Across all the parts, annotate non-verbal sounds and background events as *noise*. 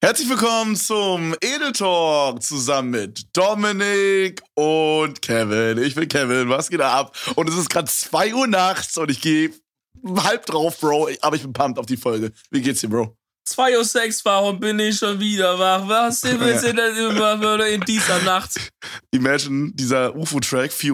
Herzlich willkommen zum Edel Talk zusammen mit Dominik und Kevin. Ich bin Kevin, was geht da ab? Und es ist gerade 2 Uhr nachts und ich gehe halb drauf, Bro, aber ich bin pumped auf die Folge. Wie geht's dir, Bro? 2 Uhr 6, warum bin ich schon wieder wach? Was *laughs* willst du denn immer in dieser Nacht? Imagine, dieser UFO-Track, 4.30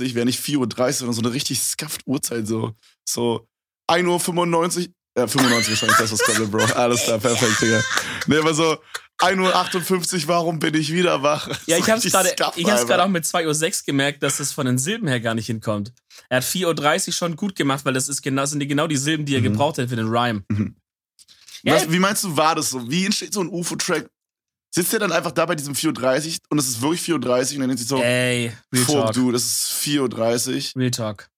Uhr, wäre nicht 4.30 Uhr, sondern so eine richtig scuffed Uhrzeit, so, so 1.95 Uhr, ja, 95 wahrscheinlich, das was kommt, Bro. Alles klar, perfekt, Digga. Nee, aber so 1.58 Uhr, warum bin ich wieder wach? Ja, ich hab's gerade ich hab's gerade auch mit 2.06 Uhr gemerkt, dass es von den Silben her gar nicht hinkommt. Er hat 4.30 Uhr schon gut gemacht, weil das ist genau, sind genau die Silben, die er mhm. gebraucht hat für den Rhyme. Mhm. Ja, Was, wie meinst du, war das so? Wie entsteht so ein UFO-Track? Sitzt er dann einfach da bei diesem 4.30 Uhr und es ist wirklich 4.30 Uhr und dann nennt sich so, Ey, Real Talk. du, das ist 4.30 Uhr. Real Talk.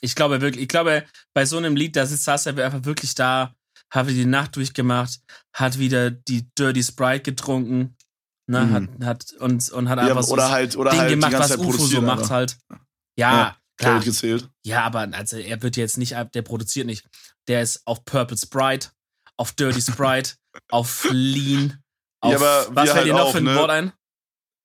Ich glaube wirklich, ich glaube, bei so einem Lied, da sitzt saß er einfach wirklich da, hat die Nacht durchgemacht, hat wieder die Dirty Sprite getrunken, ne, mhm. hat, hat und, und hat einfach ja, oder so halt, oder Ding halt gemacht, was UFO so macht halt. Ja, ja klar. gezählt. Ja, aber also er wird jetzt nicht, der produziert nicht. Der ist auf Purple Sprite, auf Dirty Sprite, *laughs* auf Lean, auf, ja, aber was fällt halt dir noch auch, für ein ne? Wort ein?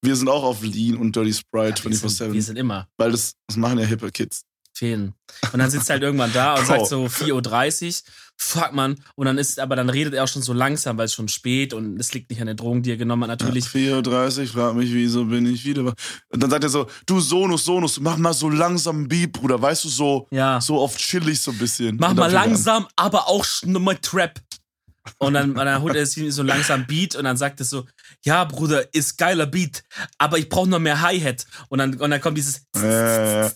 Wir sind auch auf Lean und Dirty Sprite Ja, wir, sind, wir sind immer. Weil das, das machen ja hippe Kids fehlen. Und dann sitzt er halt irgendwann da und sagt so 4.30 Uhr, fuck man. Und dann ist, aber dann redet er auch schon so langsam, weil es schon spät und es liegt nicht an den Drogen, die er genommen hat, natürlich. Ja, 4.30 Uhr, frag mich, wieso bin ich wieder. Und dann sagt er so, du Sonus, Sonus, mach mal so langsam einen Beat, Bruder, weißt du, so, ja. so oft chillig so ein bisschen. Mach mal langsam, aber auch mit Trap. Und dann, dann holt er sich so langsam Beat und dann sagt er so, ja, Bruder, ist geiler Beat, aber ich brauche noch mehr Hi-Hat. Und dann, und dann kommt dieses äh,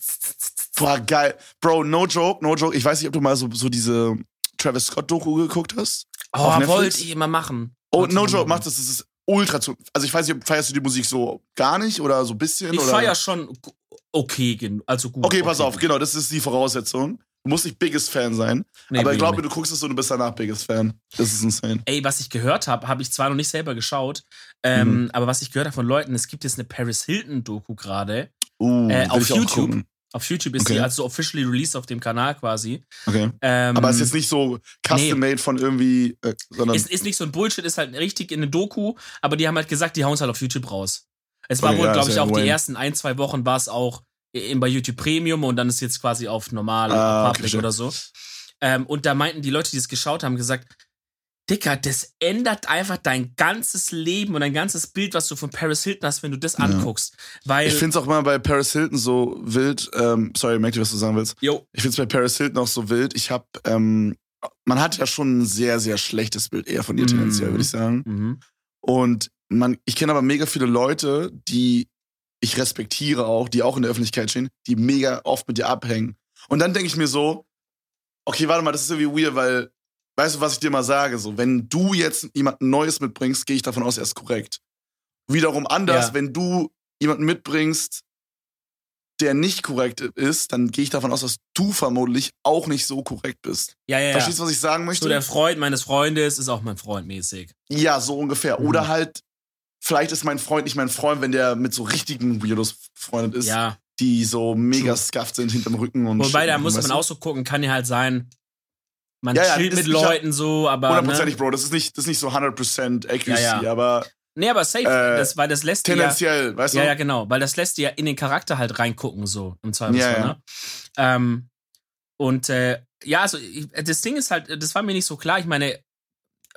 Boah, geil. Bro, no joke, no joke. Ich weiß nicht, ob du mal so, so diese Travis Scott-Doku geguckt hast. Oh, wollte ich immer machen. Oh, no joke, mach das. Das ist ultra zu. Also ich weiß nicht, feierst du die Musik so gar nicht oder so ein bisschen? Ich oder? feier schon okay, also gut. Okay, pass okay. auf, genau, das ist die Voraussetzung. Du musst nicht Biggest Fan sein. Nee, aber ich glaube, du guckst es so, du bist danach Biggest Fan. Das ist insane. Ey, was ich gehört habe, habe ich zwar noch nicht selber geschaut, ähm, mhm. aber was ich gehört habe von Leuten, es gibt jetzt eine Paris Hilton-Doku gerade. Uh, äh, auf YouTube. Auf YouTube ist okay. die also officially released auf dem Kanal quasi. Okay. Ähm, aber ist jetzt nicht so custom-made nee. von irgendwie, äh, sondern. Ist, ist nicht so ein Bullshit, ist halt richtig in eine Doku, aber die haben halt gesagt, die hauen es halt auf YouTube raus. Es war okay, wohl, ja, glaube ich, auch Wayne. die ersten ein, zwei Wochen war es auch eben bei YouTube Premium und dann ist jetzt quasi auf normal ah, Public okay, oder so. Ähm, und da meinten die Leute, die es geschaut haben, gesagt, Dicker, das ändert einfach dein ganzes Leben und dein ganzes Bild, was du von Paris Hilton hast, wenn du das ja. anguckst. Weil ich finde es auch mal bei Paris Hilton so wild. Ähm, sorry, dir, was du sagen willst. Jo. Ich finde es bei Paris Hilton auch so wild. Ich habe, ähm, man hat ja schon ein sehr, sehr schlechtes Bild eher von ihr tendenziell, würde ich sagen. Mhm. Und man, ich kenne aber mega viele Leute, die ich respektiere auch, die auch in der Öffentlichkeit stehen, die mega oft mit dir abhängen. Und dann denke ich mir so, okay, warte mal, das ist irgendwie weird, weil weißt du, was ich dir mal sage? So, wenn du jetzt jemanden Neues mitbringst, gehe ich davon aus, er ist korrekt. Wiederum anders, Ja. wenn du jemanden mitbringst, der nicht korrekt ist, dann gehe ich davon aus, dass du vermutlich auch nicht so korrekt bist. ja, ja. Verstehst du, was ich sagen möchte? So der Freund meines Freundes ist auch mein Freund mäßig. ja, so ungefähr. Mhm. Oder halt, vielleicht ist mein Freund nicht mein Freund, wenn der mit so richtigen Weirdos befreundet ist, Ja. die so mega scuffed sind hinterm Rücken und Wobei, da muss man auch so gucken, kann ja halt sein, man Ja, chillt mit Leuten so, aber. Hundertprozentig, Ne? Bro. Das ist nicht, das ist nicht so 100% Accuracy, aber Nee, aber safe, Äh, das, weil das lässt dir ja. tendenziell, weißt du? Ja, ja, genau, weil das lässt dir ja in den Charakter halt reingucken, so im Zweifelsfall, Ja, ja. ne? Ähm, und äh, ja, also ich, das Ding ist halt, das war mir nicht so klar. Ich meine,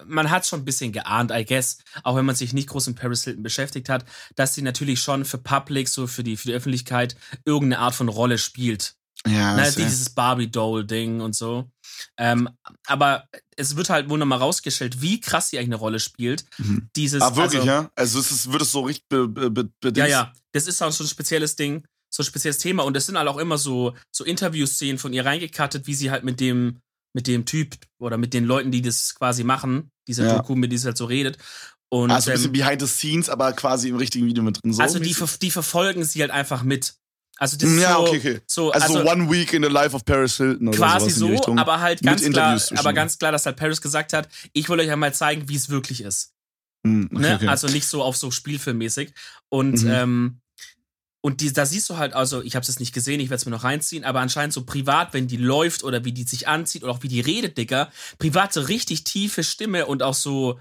man hat schon ein bisschen geahnt, I guess, auch wenn man sich nicht groß mit Paris Hilton beschäftigt hat, dass sie natürlich schon für Public, so für die, für die Öffentlichkeit, irgendeine Art von Rolle spielt. Ja, Ne, safe. dieses Barbie-Doll-Ding und so. Ähm, aber es wird halt wohl nochmal rausgestellt, wie krass sie eigentlich eine Rolle spielt. Mhm. Dieses, Ah, wirklich, also, ja? Also es ist, wird es so richtig be, be, be, bedingt? Ja, ja. Das ist auch so ein spezielles Ding, so ein spezielles Thema. Und es sind halt auch immer so, so Interview-Szenen von ihr reingekattet, wie sie halt mit dem, mit dem Typ oder mit den Leuten, die das quasi machen, dieser Ja. Doku, mit die sie halt so redet. Und, Also ein bisschen ähm, behind the scenes, aber quasi im richtigen Video mit drin. So also die, ver- die verfolgen sie halt einfach mit. Also das ist ja, so, okay, okay. so also, also so One Week in the Life of Paris Hilton oder quasi sowas in die so, Richtung. aber halt ganz klar, aber ganz klar, dass halt Paris gesagt hat, ich will euch einmal zeigen, wie es wirklich ist. Hm, okay, ne? okay. Also nicht so auf so Spielfilmmäßig. Und, Mhm. ähm, und die, da siehst du halt, also ich habe es jetzt nicht gesehen, ich werde es mir noch reinziehen, aber anscheinend so privat, wenn die läuft oder wie die sich anzieht oder auch wie die redet, Digga, privat so richtig tiefe Stimme und auch so,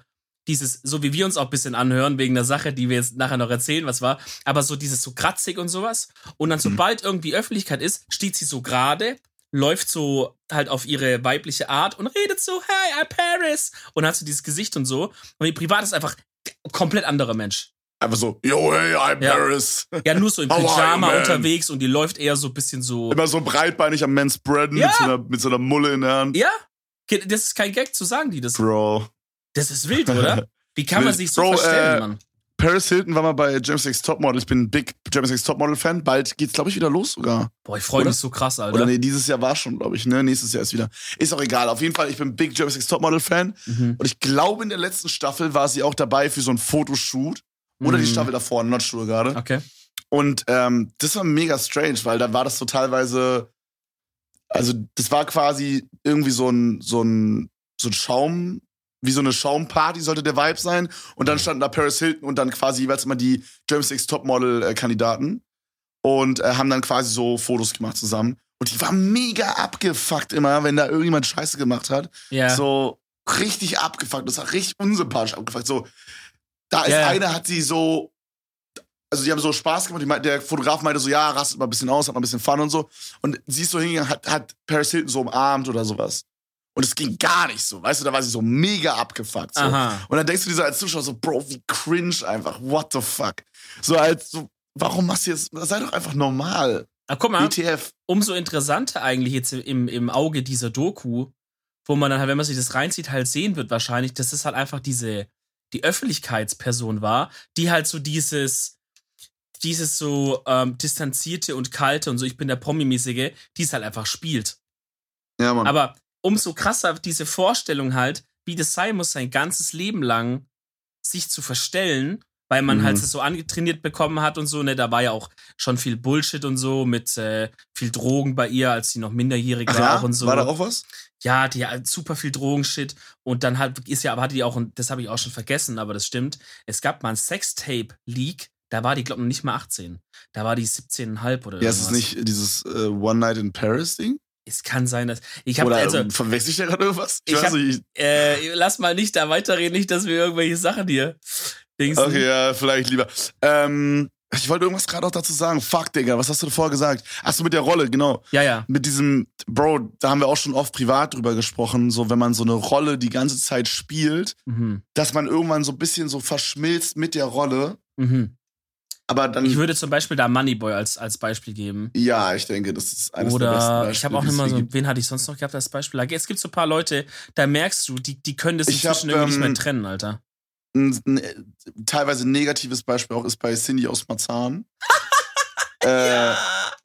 dieses, so wie wir uns auch ein bisschen anhören, wegen der Sache, die wir jetzt nachher noch erzählen, was war, aber so dieses so kratzig und sowas. Und dann, sobald irgendwie Öffentlichkeit ist, steht sie so gerade, läuft so halt auf ihre weibliche Art und redet so, hey, I'm Paris. Und hat so dieses Gesicht und so. Und die Privat ist einfach komplett anderer Mensch. Einfach so, yo, hey, I'm Ja. Paris. Ja, nur so im Pyjama unterwegs und die läuft eher so ein bisschen so. Immer so breitbeinig am Men's Spreaden Ja. mit, so einer, mit so einer Mulle in der Hand. Ja, das ist kein Gag zu sagen, die das. Bro. Das ist wild, oder? Wie kann man sich so Bro, verstellen, äh, Mann? Paris Hilton war mal bei James X Topmodel. Ich bin ein Big James X Topmodel Fan. Bald geht's, glaube ich, wieder los sogar. Boah, ich freue mich so krass, Alter. Oder nee, dieses Jahr war schon, glaube ich, ne? Nächstes Jahr ist wieder. Ist auch egal. Auf jeden Fall, ich bin Big James X Topmodel Fan. Mhm. Und ich glaube, in der letzten Staffel war sie auch dabei für so ein Fotoshoot. Oder die Mhm. Staffel davor, not sure gerade. Okay. Und ähm, das war mega strange, weil da war das so teilweise, also das war quasi irgendwie so ein, so ein, so ein Schaum, wie so eine Schaumparty sollte der Vibe sein. Und dann standen da Paris Hilton und dann quasi jeweils immer die James X Topmodel-Kandidaten und äh, haben dann quasi so Fotos gemacht zusammen. Und die war mega abgefuckt immer, wenn da irgendjemand Scheiße gemacht hat. Ja. So richtig abgefuckt. Das war richtig unsympathisch abgefuckt. So, da ist Ja. eine, hat sie so, also die haben so Spaß gemacht. Die meint- Der Fotograf meinte so, ja, rastet mal ein bisschen aus, hat mal ein bisschen Fun und so. Und sie ist so hingegangen, hat, hat Paris Hilton so umarmt oder sowas. Und es ging gar nicht so, weißt du, da war sie so mega abgefuckt. So. Und dann denkst du dir so als Zuschauer so, Bro, wie cringe einfach, what the fuck. So als so, warum machst du jetzt, sei doch einfach normal. Ah, guck mal, ETF. umso interessanter eigentlich jetzt im, im Auge dieser Doku, wo man dann halt, wenn man sich das reinzieht, halt sehen wird wahrscheinlich, dass es halt einfach diese, die Öffentlichkeitsperson war, die halt so dieses, dieses so ähm, distanzierte und kalte und so, ich bin der Promi-mäßige, die es halt einfach spielt. Ja, Mann. Aber umso krasser diese Vorstellung halt, wie das sein muss, sein ganzes Leben lang sich zu verstellen, weil man Mhm. halt so angetrainiert bekommen hat und so, ne, da war ja auch schon viel Bullshit und so, mit äh, viel Drogen bei ihr, als sie noch minderjährig Ach war ja? auch und so. War da auch was? Ja, die hat super viel Drogenshit und dann halt ist ja, aber hatte die auch, und das habe ich auch schon vergessen, aber das stimmt, es gab mal ein Sextape-Leak, da war die, glaube ich, noch nicht mal 18. Da war die 17,5 oder Ja, ist es nicht dieses äh, One Night in Paris Ding? Es kann sein, dass. Ich habe Oder also. ähm, verwechsel ich da gerade irgendwas? Ich weiß hab- nicht. Äh, lass mal nicht da weiterreden, nicht, dass wir irgendwelche Sachen hier dingsen. Okay, ja, vielleicht lieber. Ähm, ich wollte irgendwas gerade auch dazu sagen. Fuck, Digga, was hast du davor gesagt? Achso, mit der Rolle, genau. Ja, ja. Mit diesem, Bro, da haben wir auch schon oft privat drüber gesprochen, so wenn man so eine Rolle die ganze Zeit spielt, Mhm. dass man irgendwann so ein bisschen so verschmilzt mit der Rolle. Mhm. Aber dann, Ich würde zum Beispiel da Moneyboy als, als Beispiel geben. ja, ich denke, das ist eines der besten Oder Beispiele. ich habe auch hier so, gibt. wen hatte ich sonst noch gehabt als Beispiel? Es gibt so ein paar Leute, da merkst du, die, die können das Ich hab, inzwischen irgendwie nicht mehr ähm, trennen, Alter. ein, ein äh, teilweise negatives Beispiel auch ist bei Cindy aus Marzahn. *laughs* äh,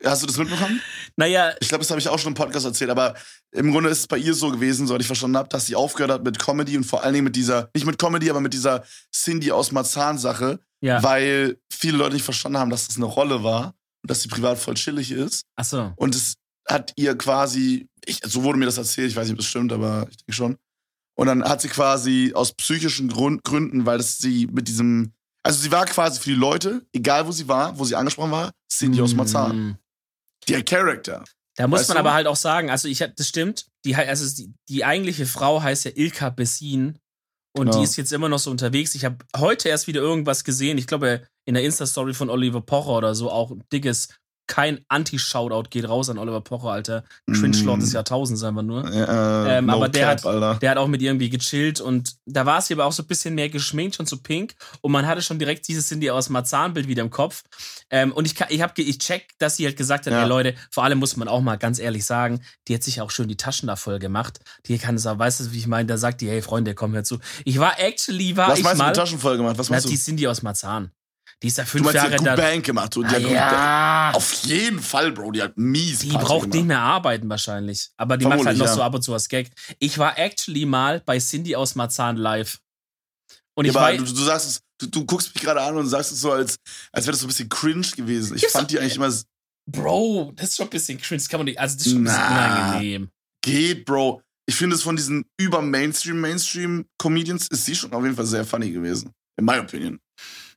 Hast du das mitbekommen? Naja, Ich glaube, das habe ich auch schon im Podcast erzählt, aber im Grunde ist es bei ihr so gewesen, soweit ich verstanden habe, dass sie aufgehört hat mit Comedy und vor allen Dingen mit dieser, nicht mit Comedy, aber mit dieser Cindy aus Marzahn-Sache, ja. weil viele Leute nicht verstanden haben, dass das eine Rolle war und dass sie privat voll chillig ist. Achso. Und es hat ihr quasi, ich, so wurde mir das erzählt, ich weiß nicht, ob das stimmt, aber ich denke schon. Und dann hat sie quasi aus psychischen Grund, Gründen, weil das sie mit diesem, also sie war quasi für die Leute, egal wo sie war, wo sie angesprochen war, Cindy aus Marzahn. Mhm. Der Charakter. Da muss Weißt man du? aber halt auch sagen, also ich das stimmt, die, also die, die eigentliche Frau heißt ja Ilka Bessin und Ja. die ist jetzt immer noch so unterwegs. Ich habe heute erst wieder irgendwas gesehen, ich glaube in der Insta-Story von Oliver Pocher oder so, auch ein dickes, kein Anti-Shoutout geht raus an Oliver Pocher, Alter. Cringe-Lord Mm. des Jahrtausends einfach nur. Äh, Ähm, no aber der cap, hat-. Der hat auch mit irgendwie gechillt und da war sie aber auch so ein bisschen mehr geschminkt, schon so pink. Und man hatte schon direkt dieses Cindy aus Marzahn-Bild wieder im Kopf. Ähm, und ich, ich habe ich check, dass sie halt gesagt hat, Ja. ey Leute, vor allem muss man auch mal ganz ehrlich sagen, die hat sich auch schön die Taschen da voll gemacht. Die kann es auch, weißt du, wie ich meine, da sagt die, hey Freunde, komm her zu. Ich war actually, war Was ich meinst du mal, mit Taschen voll gemacht? Was na, meinst du? die Cindy aus Marzahn. Die ist Du fünf meinst, die Jahre hat gut da. Bank gemacht. So, die Ah, hat Bank. ja. Auf jeden Fall, Bro. Die hat mies Die Party braucht gemacht. nicht mehr arbeiten wahrscheinlich. Aber die macht halt Vermutlich, noch ja. so ab und zu was Gag. Ich war actually mal bei Cindy aus Marzahn live. Und Ja, ich war, du, du sagst es, du, du guckst mich gerade an und sagst es so, als, als wäre das so ein bisschen cringe gewesen. Ich fand die eigentlich immer, Bro, das ist schon ein bisschen cringe. Das kann man nicht, also das ist schon ein bisschen Na. unangenehm. geht, Bro. Ich finde es von diesen über Mainstream, Mainstream-Comedians ist sie schon auf jeden Fall sehr funny gewesen. In my opinion.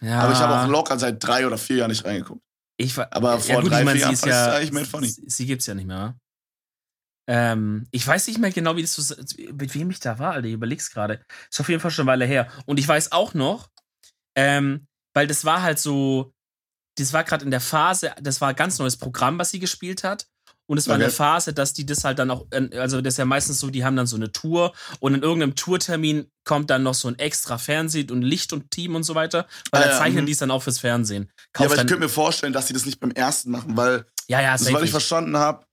Ja, Aber ich habe auch locker seit drei oder vier Jahren nicht reingeguckt. ich war, aber vor drei, ich mein, vier Jahren sie ist fand ja, eigentlich made funny. Sie, sie gibt's ja nicht mehr. Ähm, ich weiß nicht mehr genau, wie das so, mit wem ich da war, Alter. Ich überleg's gerade. Ist auf jeden Fall schon eine Weile her. Und ich weiß auch noch, ähm, weil das war halt so, das war gerade in der Phase, das war ein ganz neues Programm, was sie gespielt hat. Und es war okay. eine Phase, dass die das halt dann auch, also das ist ja meistens so, die haben dann so eine Tour und in irgendeinem Tourtermin kommt dann noch so ein extra Fernsehen und Licht und Team und so weiter, weil ah, da zeichnen ja, die es dann auch fürs Fernsehen. Kauft ja, aber ich könnte mir vorstellen, dass sie das nicht beim ersten machen, weil, ja, ja, was ich verstanden habe,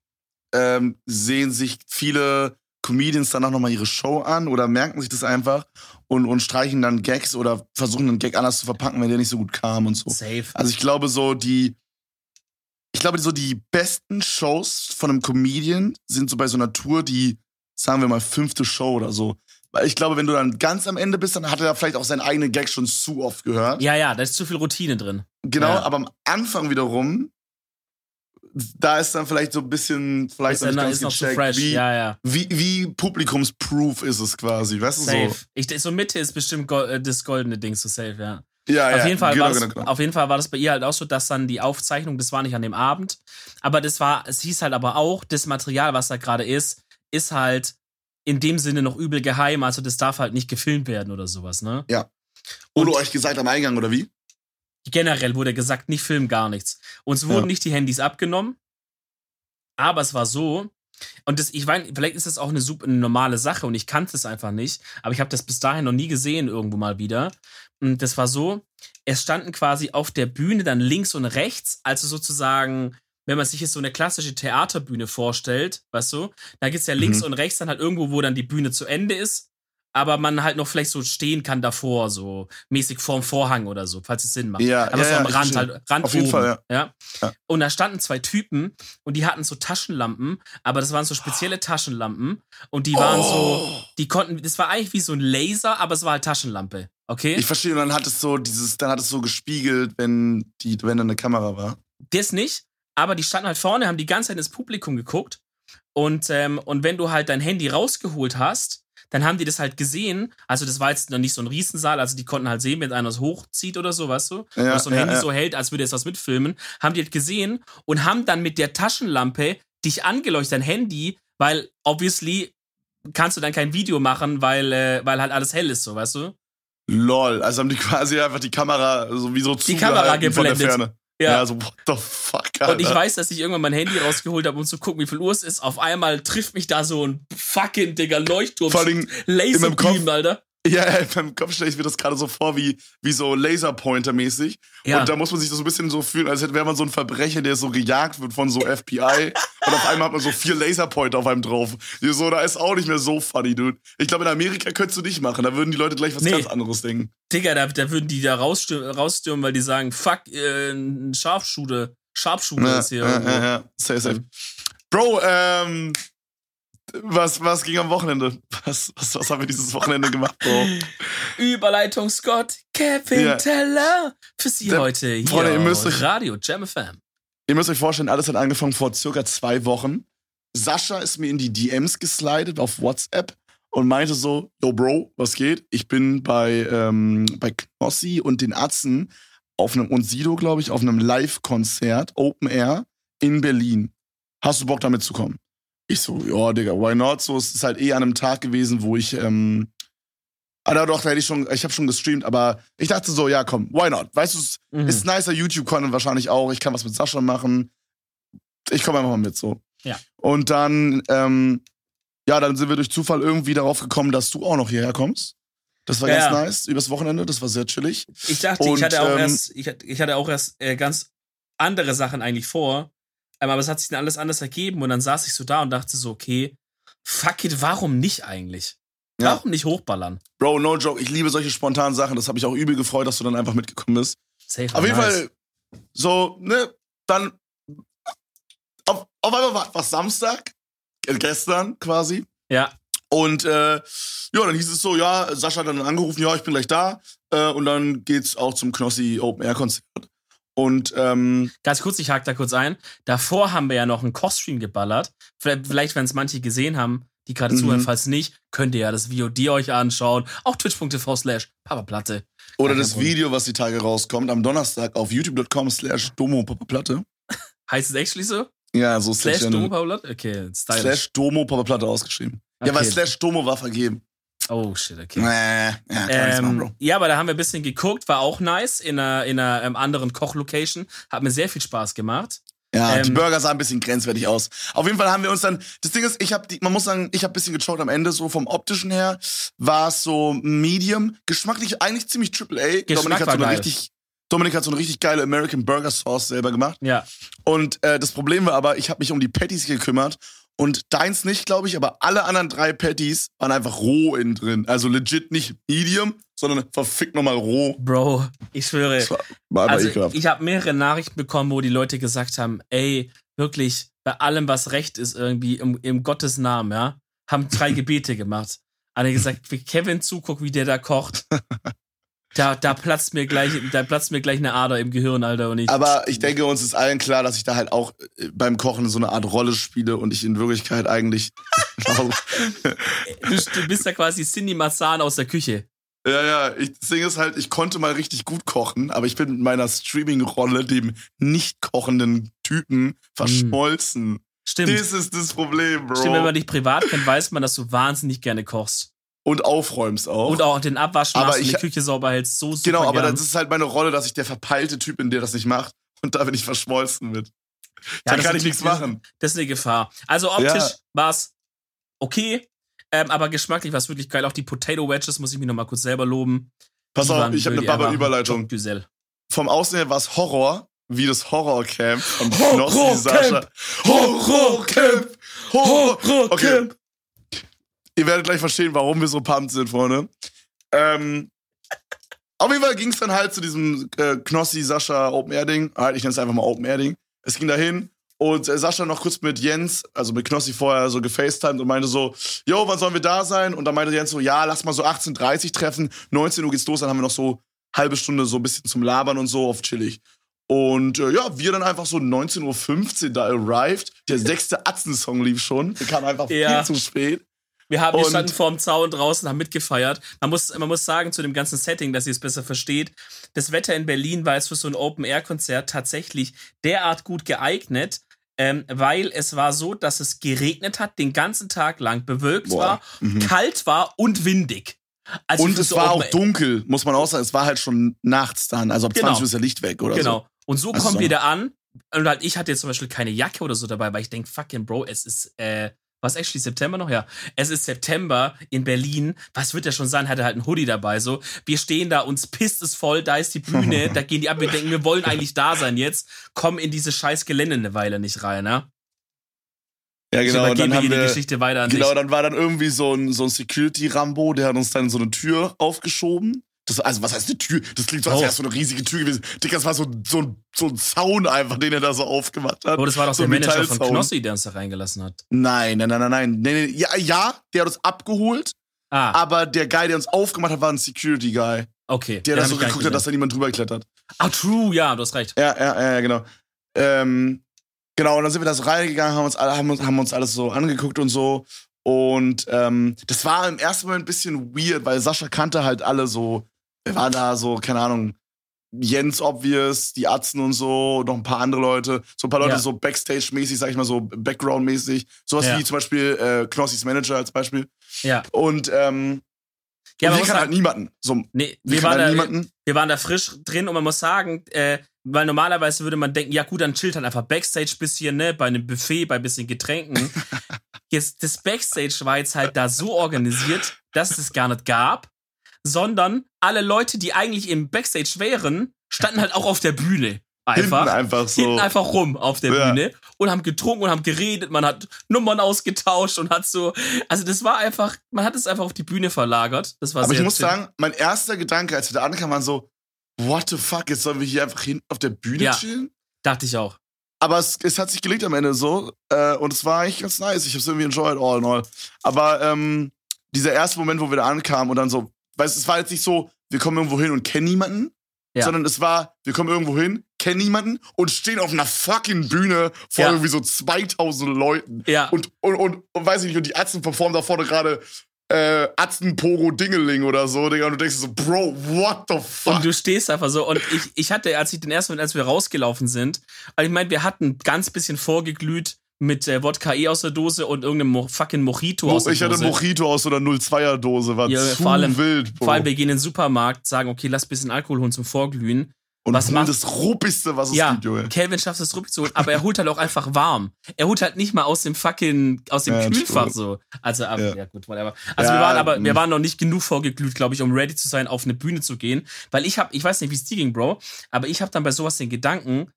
ähm, sehen sich viele Comedians danach nochmal ihre Show an oder merken sich das einfach und, und streichen dann Gags oder versuchen einen Gag anders zu verpacken, wenn der nicht so gut kam und so. Safe. Also ich glaube so, die, ich glaube, so die besten Shows von einem Comedian sind so bei so einer Tour die, sagen wir mal, fünfte Show oder so. Weil ich glaube, wenn du dann ganz am Ende bist, dann hat er vielleicht auch seinen eigenen Gag schon zu oft gehört. Ja, ja, da ist zu viel Routine drin. Genau, ja. aber am Anfang wiederum, da ist dann vielleicht so ein bisschen, vielleicht ist noch nicht ganz gecheckt, so fresh. Wie, ja, ja. Wie, wie publikumsproof ist es quasi, weißt du safe. so? Ich, so Mitte ist bestimmt äh, das goldene Ding so safe, ja. Ja, auf ja, jeden Fall genau, war das, genau. Auf jeden Fall war das bei ihr halt auch so, dass dann die Aufzeichnung, das war nicht an dem Abend, aber das war, es hieß halt aber auch, das Material, was da gerade ist, ist halt in dem Sinne noch übel geheim, also das darf halt nicht gefilmt werden oder sowas, ne? Ja. Wurde euch gesagt am Eingang oder wie? Generell wurde gesagt, nicht filmen, gar nichts. Uns wurden ja. nicht die Handys abgenommen, aber es war so, und das, ich meine, vielleicht ist das auch eine super eine normale Sache und ich kannte es einfach nicht, aber ich habe das bis dahin noch nie gesehen, irgendwo mal wieder. Und das war so, es standen quasi auf der Bühne dann links und rechts, also sozusagen, wenn man sich jetzt so eine klassische Theaterbühne vorstellt, weißt du, da gibt es ja links mhm. und rechts dann halt irgendwo, wo dann die Bühne zu Ende ist aber man halt noch vielleicht so stehen kann davor, so mäßig vorm Vorhang oder so, falls es Sinn macht. Ja, aber ja, so am ja, Rand, halt, Rand Auf jeden oben, Fall, ja. ja. ja. Und da standen zwei Typen und die hatten so Taschenlampen, aber das waren so spezielle Taschenlampen und die waren Oh. so, die konnten, das war eigentlich wie so ein Laser, aber es war halt Taschenlampe, okay? Ich verstehe, und dann hat es so dieses, dann hat es so gespiegelt, wenn die, wenn da eine Kamera war. Das nicht, aber die standen halt vorne, haben die ganze Zeit ins Publikum geguckt und, ähm, und wenn du halt dein Handy rausgeholt hast, dann haben die das halt gesehen. Also, das war jetzt noch nicht so ein Riesensaal, also die konnten halt sehen, wenn einer es hochzieht oder so, weißt du? Ja, oder so ein ja, Handy ja. so hält, als würde es was mitfilmen. Haben die halt gesehen und haben dann mit der Taschenlampe dich angeleuchtet, dein Handy, weil obviously kannst du dann kein Video machen, weil, äh, weil halt alles hell ist, so, weißt du? Lol, also haben die *laughs* quasi einfach die Kamera so wie so Die Kamera zugehalten von der geblendet. Ferne. Ja. Ja, so what the fuck, Alter. Und ich weiß, dass ich irgendwann mein Handy rausgeholt habe, um zu gucken, wie viel Uhr es ist. Auf einmal trifft mich da so ein fucking Digga Leuchtturm. Vor allem in meinem Kopf- Laserbeam, Alter. Ja, ja, meinem Kopf stelle ich mir das gerade so vor, wie, wie so Laserpointer-mäßig. Ja. Und da muss man sich so ein bisschen so fühlen, als wäre man so ein Verbrecher, der so gejagt wird von so FBI. *laughs* und auf einmal hat man so vier Laserpointer auf einem drauf. So, da ist auch nicht mehr so funny, dude. Ich glaube, in Amerika könntest du nicht machen. Da würden die Leute gleich was Nee. ganz anderes denken. Digga, da, da würden die da rausstürmen, rausstürmen weil die sagen, fuck, äh, ein Scharfschute. Scharfschute Ja, ist hier ja, irgendwo. ja, ja. Safe, safe. Bro, ähm, was, was ging am Wochenende? Was, was, was haben wir dieses Wochenende gemacht, Bro? *laughs* Überleitung Scott, Kevin Ja. Teller. Für Sie Der- heute hier Freunde, ihr müsst euch- Radio Jam FM. Ihr müsst euch vorstellen, alles hat angefangen vor circa zwei Wochen. Sascha ist mir in die DMs geslidet auf WhatsApp und meinte so, yo Bro, was geht? Ich bin bei, ähm, bei Knossi und den Atzen auf einem, und Sido, glaube ich, auf einem Live-Konzert, Open Air, in Berlin. Hast du Bock damit zu kommen? Ich so, ja, Digga, why not? So, es ist halt eh an einem Tag gewesen, wo ich, ähm, ah, doch, da hätte ich schon, ich habe schon gestreamt, aber ich dachte so, ja, komm, why not? Weißt du, es Mhm. ist nicer YouTube-Content wahrscheinlich auch. Ich kann was mit Sascha machen. Ich komme einfach mal mit so. Ja. Und dann, ähm, ja, dann sind wir durch Zufall irgendwie darauf gekommen, dass du auch noch hierher kommst. Das war Ja, ganz nice, übers Wochenende, das war sehr chillig. Ich dachte, Und, ich hatte auch ähm, erst, ich, hatte- ich hatte auch erst äh, ganz andere Sachen eigentlich vor. Aber es hat sich dann alles anders ergeben und dann saß ich so da und dachte so, okay, fuck it, warum nicht eigentlich? Ja. Warum nicht hochballern? Bro, no joke, ich liebe solche spontanen Sachen. Das habe ich auch übel gefreut, dass du dann einfach mitgekommen bist. Safe Auf jeden nice. Fall, so, ne, dann, auf, auf einmal war, war Samstag, äh, gestern quasi. Ja, Und äh, ja, dann hieß es so, ja, Sascha hat dann angerufen, ja, ich bin gleich da. Äh, und dann geht's auch zum Knossi Open Air Konzert. Und ähm, ganz kurz, ich hake da kurz ein. Davor haben wir ja noch einen Costream geballert. Vielleicht, vielleicht wenn es manche gesehen haben, die gerade Mhm. zuhören, falls nicht, könnt ihr ja das VOD euch anschauen. Auf twitch.tv slash papaplatte. oder das. Video, was die Tage rauskommt, am Donnerstag auf youtube.com slash domo Platte. *laughs* Heißt es actually so? Ja, so Slash Channel. Domo Paulot? Okay, stylish. Slash Domo Papa-Platte ausgeschrieben. Ja, Okay. weil Slash Domo war vergeben. Oh shit, okay. Nee, ja, nichts machen, Bro. Ähm, ja, aber da haben wir ein bisschen geguckt, war auch nice in einer, in einer ähm, anderen Kochlocation. Hat mir sehr viel Spaß gemacht. Ja, die ähm, Burger sahen ein bisschen grenzwertig aus. Auf jeden Fall haben wir uns dann, das Ding ist, ich habe man muss sagen, ich habe ein bisschen gechockt am Ende, so vom optischen her war es so Medium, geschmacklich eigentlich ziemlich Triple A. Dominik hat so eine geil. richtig, Dominik hat so eine richtig geile American Burger Sauce selber gemacht. Ja. Und äh, das Problem war aber, ich habe mich um die Patties gekümmert und deins nicht, glaube ich, aber alle anderen drei Patties waren einfach roh innen drin. Also legit nicht Medium, sondern verfickt nochmal roh. Bro, ich schwöre. Das war, war Also ekelhaft. ich habe mehrere Nachrichten bekommen, wo die Leute gesagt haben, ey, wirklich, bei allem, was recht ist, irgendwie im, im Gottes Namen, ja, haben drei *laughs* Gebete gemacht. Alle gesagt, wie Kevin zuguckt, wie der da kocht. *laughs* Da, da platzt mir gleich, da platzt mir gleich eine Ader im Gehirn, Alter. Und ich, Aber ich denke, uns ist allen klar, dass ich da halt auch äh, beim Kochen so eine Art Rolle spiele und ich in Wirklichkeit eigentlich. *laughs* du, du bist ja quasi Cindy Marzahn aus der Küche. ja, ja, ich, das Ding ist halt, ich konnte mal richtig gut kochen, aber ich bin mit meiner Streaming-Rolle dem nicht kochenden Typen verschmolzen. Stimmt. Das ist das Problem, Bro. Stimmt, wenn man dich privat kennt, weiß man, dass du wahnsinnig gerne kochst. Und aufräumst auch. Und auch den Abwasch Aber machst und ich- die Küche sauber hältst. So super genau, aber gern. das ist halt meine Rolle, dass ich der verpeilte Typ bin, der das nicht macht. Und da bin ich verschmolzen mit. da das kann ich nichts machen. Das ist eine Gefahr. Also optisch Ja. war's okay, ähm, aber geschmacklich war es wirklich geil. Auch die Potato Wedges muss ich mich nochmal kurz selber loben. Pass Die auf, ich habe eine Baba-Überleitung. Vom Außen her war es Horror, wie das Horrorcamp von Horrorcamp! Knossi Sascha. Horrorcamp! Horror Okay. Ihr werdet gleich verstehen, warum wir so pumped sind, Freunde. Ähm, auf jeden Fall ging es dann halt zu diesem äh, Knossi Sascha Open Air Ding. Halt, ich nenne es einfach mal Open Air Ding. Es ging dahin und äh, Sascha noch kurz mit Jens, also mit Knossi vorher so gefacetimed und meinte so, yo, wann sollen wir da sein? Und dann meinte Jens so, ja, lass mal so 18.30 treffen, 19 Uhr geht's los, dann haben wir noch so halbe Stunde so ein bisschen zum Labern und so auf chillig. Und äh, ja, wir dann einfach so 19.15 Uhr da arrived. Der sechste Atzen-Song lief schon. Der kam einfach Ja. viel zu spät. Wir, haben, wir standen vorm Zaun draußen, haben mitgefeiert. Man muss, man muss sagen, zu dem ganzen Setting, dass ihr es besser versteht, das Wetter in Berlin war jetzt für so ein Open-Air-Konzert tatsächlich derart gut geeignet, ähm, weil es war so, dass es geregnet hat, den ganzen Tag lang, bewölkt Boah. war, Mhm. kalt war und windig. Also Und es so war auch dunkel, muss man auch sagen. Es war halt schon nachts dann. Also ab Genau. 20 Uhr ist der Licht weg oder Genau. so. Und so Also kommen wir so. da an. Und halt, ich hatte jetzt zum Beispiel keine Jacke oder so dabei, weil ich denke, fucking Bro, es ist, äh, was actually September noch? Ja. Es ist September in Berlin. Was wird der schon sein? Hatte halt ein Hoodie dabei. So, wir stehen da, uns pisst es voll, da ist die Bühne, *laughs* da gehen die ab, wir denken, wir wollen eigentlich da sein jetzt, kommen in diese scheiß Gelände eine Weile nicht rein, ne? Ja, Ich genau. Und dann haben hier die wir, Geschichte weiter an genau, dich. dann war dann irgendwie so ein, so ein Security-Rambo, der hat uns dann so eine Tür aufgeschoben. Das, also, was heißt eine Tür? Das klingt so, als Oh. wäre es so eine riesige Tür gewesen. Digga, das war so, so, ein- so ein Zaun einfach, den er da so aufgemacht hat. Oh, das war doch so der ein Manager von. Knossi, der uns da reingelassen hat. Nein, nein, nein, nein, nein. Nee, nee, ja, ja, der hat uns abgeholt, Ah, aber der Guy, der uns aufgemacht hat, war ein Security-Guy. okay. Der da so geguckt hat, dass da niemand drüber klettert. Ah, true, ja, du hast recht. Ja, ja, ja, genau. Ähm, genau, und dann sind wir da so reingegangen, haben uns, alle, haben, uns, haben uns alles so angeguckt und so. Und ähm, das war im ersten Moment ein bisschen weird, weil Sascha kannte halt alle so, wer war da so, keine Ahnung, Jens Obvious, die Atzen und so, noch ein paar andere Leute, so ein paar Leute Ja. so Backstage-mäßig, sag ich mal so, Background-mäßig. Sowas Ja. wie zum Beispiel äh, Knossis Manager als Beispiel. Ja. Und, ähm, Ja, und wir kann halt niemanden. So, nee, wir wir waren halt da, niemanden. wir waren da frisch drin und man muss sagen, äh, weil normalerweise würde man denken, ja gut, dann chillt halt einfach Backstage bisschen, ne, bei einem Buffet, bei bisschen Getränken. *laughs* jetzt, das Backstage war jetzt halt da so organisiert, dass es gar nicht gab, sondern alle Leute, die eigentlich im Backstage wären, standen halt auch auf der Bühne. Einfach. Hinten einfach so. Hinten einfach rum auf der Ja. Bühne und haben getrunken und haben geredet, man hat Nummern ausgetauscht und hat so, also das war einfach, man hat es einfach auf die Bühne verlagert. Das war Aber ich muss sagen, mein erster Gedanke, als wir da ankamen, war so, what the fuck, jetzt sollen wir hier einfach hinten auf der Bühne Ja. chillen? dachte ich auch. Aber es, es hat sich gelegt am Ende so äh, und es war eigentlich ganz nice. Ich habe es irgendwie enjoyed, all in all. Aber ähm, dieser erste Moment, wo wir da ankamen und dann so, weißt du, es war jetzt nicht so, wir kommen irgendwo hin und kennen niemanden, Ja. sondern es war, wir kommen irgendwo hin, kennen niemanden und stehen auf einer fucking Bühne vor Ja. irgendwie so 2000 Leuten. Ja. Und, und, und, und weiß ich nicht, und die Atzen performen da vorne gerade äh, Atzenpogo Dingeling oder so, Digga. Und du denkst so, Bro, what the fuck? Und du stehst einfach so. Und ich, ich hatte, als ich den ersten, als wir rausgelaufen sind, also ich meine, wir hatten ganz bisschen vorgeglüht mit äh, Wodka E aus der Dose und irgendeinem Mo fucking Mojito aus der ich Dose. hatte Mojito aus so einer 02er Dose, war Ja, zu vor allem- wild, Bro. Vor allem, wir gehen in den Supermarkt, sagen, okay, lass ein bisschen Alkohol holen zum Vorglühen. und was macht- das Ruppigste, was es Ja, gibt, Junge. Calvin schafft es Ruppi zu holen, aber er holt halt auch einfach warm. Er holt halt nicht mal aus dem fucking, aus dem Ja, Kühlfach so. Also, aber, Ja. ja. gut, whatever. Also Ja, wir waren aber, wir mm. waren noch nicht genug vorgeglüht, glaube ich, um ready zu sein, auf eine Bühne zu gehen. Weil ich hab, ich weiß nicht, wie es dir ging, Bro, aber ich habe dann bei sowas den Gedanken,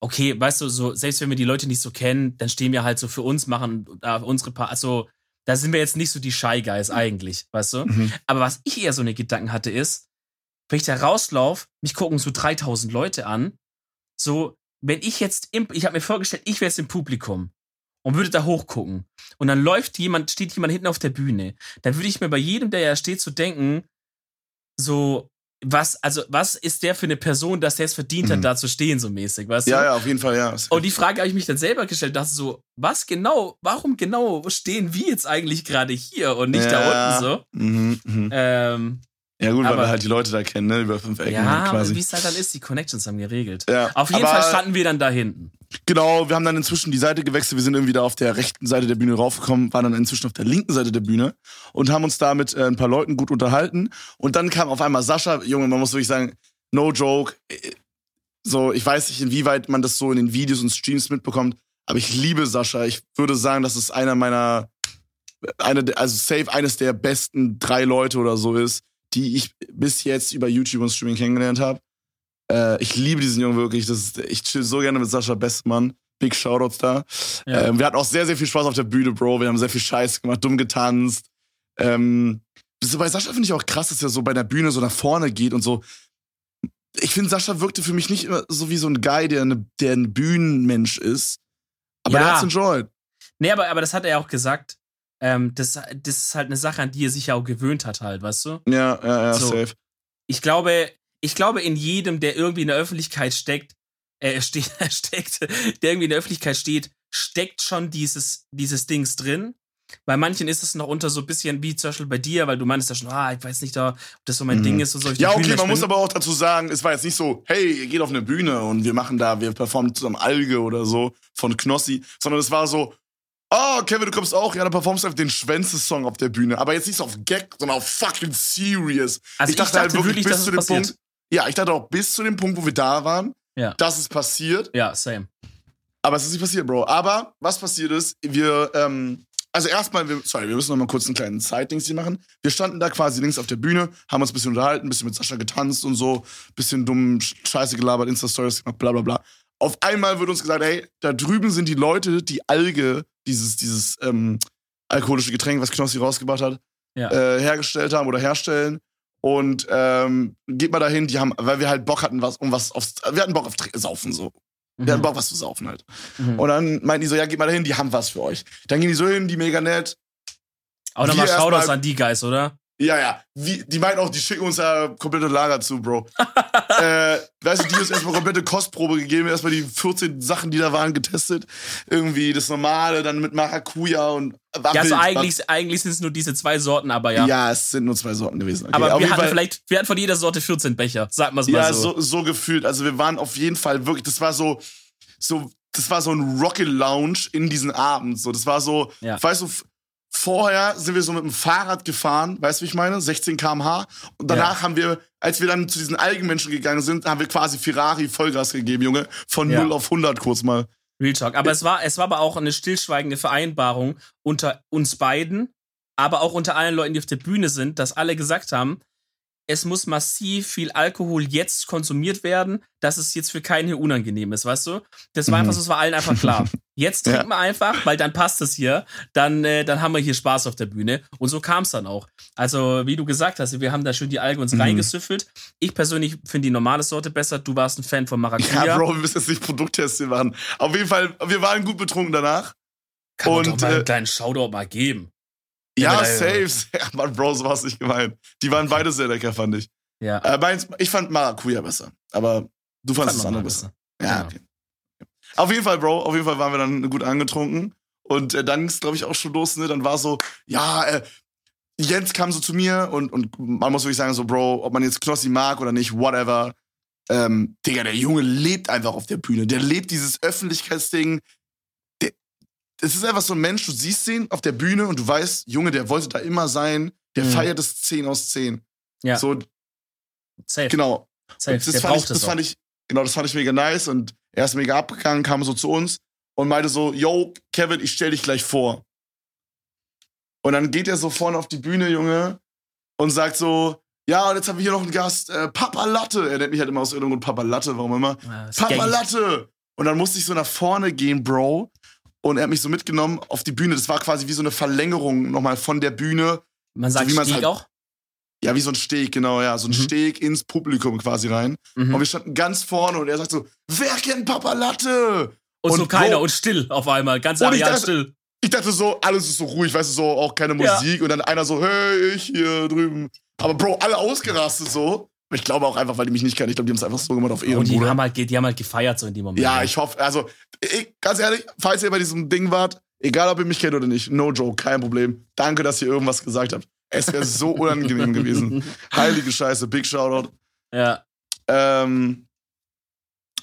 okay, weißt du, so, selbst wenn wir die Leute nicht so kennen, dann stehen wir halt so für uns, machen da unsere paar, also, da sind wir jetzt nicht so die Shy Guys eigentlich, weißt du? Mhm. Aber was ich eher so eine Gedanken hatte, ist, wenn ich da rauslauf, mich gucken so 3000 Leute an, so, wenn ich jetzt, im, ich habe mir vorgestellt, ich wäre jetzt im Publikum und würde da hochgucken und dann läuft jemand, steht jemand hinten auf der Bühne, dann würde ich mir bei jedem, der ja steht, so denken, so, was, also, was ist der für eine Person, dass der es verdient hat, Mhm. da zu stehen, so mäßig, weißt Ja, du? ja, auf jeden Fall, ja. Und die Frage habe ich mich dann selber gestellt, dachte so, was genau, warum genau stehen wir jetzt eigentlich gerade hier und nicht ja. da unten so? Mhm, mhm. Ähm, Ja, gut, weil aber- wir halt die Leute da kennen, ne? Über fünf Ecken ja, halt aber quasi. wie es halt dann ist, die Connections haben geregelt. Ja, Auf jeden Fall standen wir dann da hinten. Genau, wir haben dann inzwischen die Seite gewechselt. Wir sind irgendwie da auf der rechten Seite der Bühne raufgekommen, waren dann inzwischen auf der linken Seite der Bühne und haben uns da mit äh, ein paar Leuten gut unterhalten. Und dann kam auf einmal Sascha, Junge, man muss wirklich sagen, no joke. äh, So, ich weiß nicht, inwieweit man das so in den Videos und Streams mitbekommt, aber ich liebe Sascha. Ich würde sagen, das ist einer meiner, eine, der- also safe eines der besten drei Leute oder so ist, die ich bis jetzt über YouTube und Streaming kennengelernt habe. Äh, ich liebe diesen Jungen wirklich. Das ist, ich chill so gerne mit Sascha Bestmann. Big Shoutouts da. Ja. Ähm, wir hatten auch sehr, sehr viel Spaß auf der Bühne, Bro. Wir haben sehr viel Scheiß gemacht, dumm getanzt. Ähm, bei Sascha finde ich auch krass, dass er so bei der Bühne so nach vorne geht und so. Ich finde, Sascha wirkte für mich nicht immer so wie so ein Guy, der, eine, der ein Bühnenmensch ist. Aber Ja. der hat's enjoyed. Nee, aber, aber das hat er ja auch gesagt. Ähm, das, das ist halt eine Sache, an die er sich ja auch gewöhnt hat, halt, weißt du? Ja, ja, ja, So. safe. Ich glaube, ich glaube, in jedem, der irgendwie in der Öffentlichkeit steckt, äh, steht, *laughs* steckt, der irgendwie in der Öffentlichkeit steht, steckt schon dieses, dieses Dings drin. Bei manchen ist es noch unter so ein bisschen wie zum Beispiel bei dir, weil du meinst ja schon, ah, ich weiß nicht, da, ob das so mein Mhm. Ding ist und so. Ja, okay, man muss bin. aber auch dazu sagen, es war jetzt nicht so, hey, ihr geht auf eine Bühne und wir machen da, wir performen zusammen Alge oder so von Knossi, sondern es war so, oh, Kevin, du kommst auch, ja, dann performst du einfach den Schwänze-Song auf der Bühne. Aber jetzt nicht so auf Gag, sondern auf fucking serious. Also ich dachte, wirklich, dass es zu dem passiert. Punkt, ja, ich dachte auch bis zu dem Punkt, wo wir da waren, Ja. dass es passiert. Ja, same. Aber es ist nicht passiert, Bro. Aber was passiert ist, wir, ähm, also erstmal, wir, sorry, wir müssen noch mal kurz einen kleinen Zeitdings hier machen. Wir standen da quasi links auf der Bühne, haben uns ein bisschen unterhalten, ein bisschen mit Sascha getanzt und so, bisschen dumm Scheiße gelabert, Insta-Stories gemacht, bla bla bla. Auf einmal wird uns gesagt, hey, da drüben sind die Leute, die Alge, dieses, dieses ähm, alkoholische Getränk, was Knossi rausgebracht hat, Ja. äh, hergestellt haben oder herstellen. Und ähm, geht mal dahin, die haben, weil wir halt Bock hatten, was, um was aufs, wir hatten Bock auf Saufen so. Wir hatten Mhm. Bock, was zu saufen halt. Mhm. Und dann meinten die so, ja, geht mal dahin, die haben was für euch. Dann gehen die so hin, die mega nett. Auch nochmal Shoutouts an die Guys, oder? Ja, ja. Wie, die meinten auch, die schicken uns ja komplette Lager zu, Bro. *laughs* äh, weißt du, die uns erstmal komplette Kostprobe gegeben, erstmal die 14 Sachen, die da waren, getestet. Irgendwie das Normale, dann mit Maracuja und. War Ja, also eigentlich, eigentlich sind es nur diese zwei Sorten, aber ja. Ja, es sind nur zwei Sorten gewesen. Okay, aber wir hatten Fall- vielleicht, wir hatten von jeder Sorte 14 Becher, es mal Ja, so. so, so gefühlt. Also wir waren auf jeden Fall wirklich, das war so, so, das war so ein Rocket Lounge in diesen Abend. So, das war so, Ja. weißt du, vorher sind wir so mit dem Fahrrad gefahren, weißt du, wie ich meine? 16 km/h. Und danach haben wir, als wir dann zu diesen Algenmenschen gegangen sind, haben wir quasi Ferrari Vollgas gegeben, Junge. Von Ja. 0 auf 100 kurz mal. Real Talk. Aber es war, es war aber auch eine stillschweigende Vereinbarung unter uns beiden, aber auch unter allen Leuten, die auf der Bühne sind, dass alle gesagt haben, es muss massiv viel Alkohol jetzt konsumiert werden, dass es jetzt für keinen hier unangenehm ist, weißt du? Das war Mhm. einfach so, es war allen einfach klar. *laughs* Jetzt Ja. trinken wir einfach, weil dann passt es hier, dann, äh, dann haben wir hier Spaß auf der Bühne. Und so kam es dann auch. Also, wie du gesagt hast, wir haben da schön die Alge uns Mhm. reingesüffelt. Ich persönlich finde die normale Sorte besser. Du warst ein Fan von Maracuja. Ja, Bro, wir müssen jetzt nicht Produkttests hier machen. Auf jeden Fall, wir waren gut betrunken danach. Kann man Und, doch mal äh, einen kleinen Shoutout mal geben. Ja, *laughs* safe. ja. Mann, Bro, so war's nicht gemeint. Die waren beide sehr lecker, fand ich. Ja. Äh, meins, ich fand Maracuja besser. Aber du fandest das andere besser. besser. Ja, Genau. okay. Auf jeden Fall, Bro, auf jeden Fall waren wir dann gut angetrunken. Und äh, dann ist, glaube ich, auch schon los, ne? Dann war so, ja, äh, Jens kam so zu mir und, und man muss wirklich sagen, so, Bro, ob man jetzt Knossi mag oder nicht, whatever. Ähm, Digga, der Junge lebt einfach auf der Bühne. Der lebt dieses Öffentlichkeitsding. Es ist einfach so ein Mensch, du siehst ihn auf der Bühne und du weißt, Junge, der wollte da immer sein. Der Mhm. feiert es 10 aus 10. Ja. So, Safe. genau. Safe. Das Der fand, ich, das fand ich, genau, das fand ich mega nice und er ist mega abgegangen, kam so zu uns und meinte so, yo, Kevin, ich stell dich gleich vor. Und dann geht er so vorne auf die Bühne, Junge, und sagt so, ja, und jetzt haben wir hier noch einen Gast, äh, Papa Latte. Er nennt mich halt immer aus irgendeinem Grund Papa Latte, warum immer. Ja, Papa. Latte! Und dann musste ich so nach vorne gehen, Bro. Und er hat mich so mitgenommen auf die Bühne. Das war quasi wie so eine Verlängerung nochmal von der Bühne. Man sagt wie man's Steg halt- auch. Ja, wie so ein Steg, genau, ja. So ein Mhm. Steg ins Publikum quasi rein. Mhm. Und wir standen ganz vorne und er sagt so, wer kennt Papa Latte? Und, so und keiner Bro- und still auf einmal. Ganz Areal still. Ich dachte so, alles ist so ruhig, weißt du, so auch keine Ja. Musik. Und dann einer so, hey, ich hier drüben. Aber Bro, alle ausgerastet so. Ich glaube auch einfach, weil die mich nicht kennen. Ich glaube, die haben es einfach so gemacht auf Und die haben, halt, die haben halt gefeiert so in dem Moment. Ja, ich hoffe, also, ich, ganz ehrlich, falls ihr bei diesem Ding wart, egal ob ihr mich kennt oder nicht, no joke, kein Problem. Danke, dass ihr irgendwas gesagt habt. Es wäre so *laughs* unangenehm gewesen. Heilige Scheiße, big Shoutout. Ja. Ähm,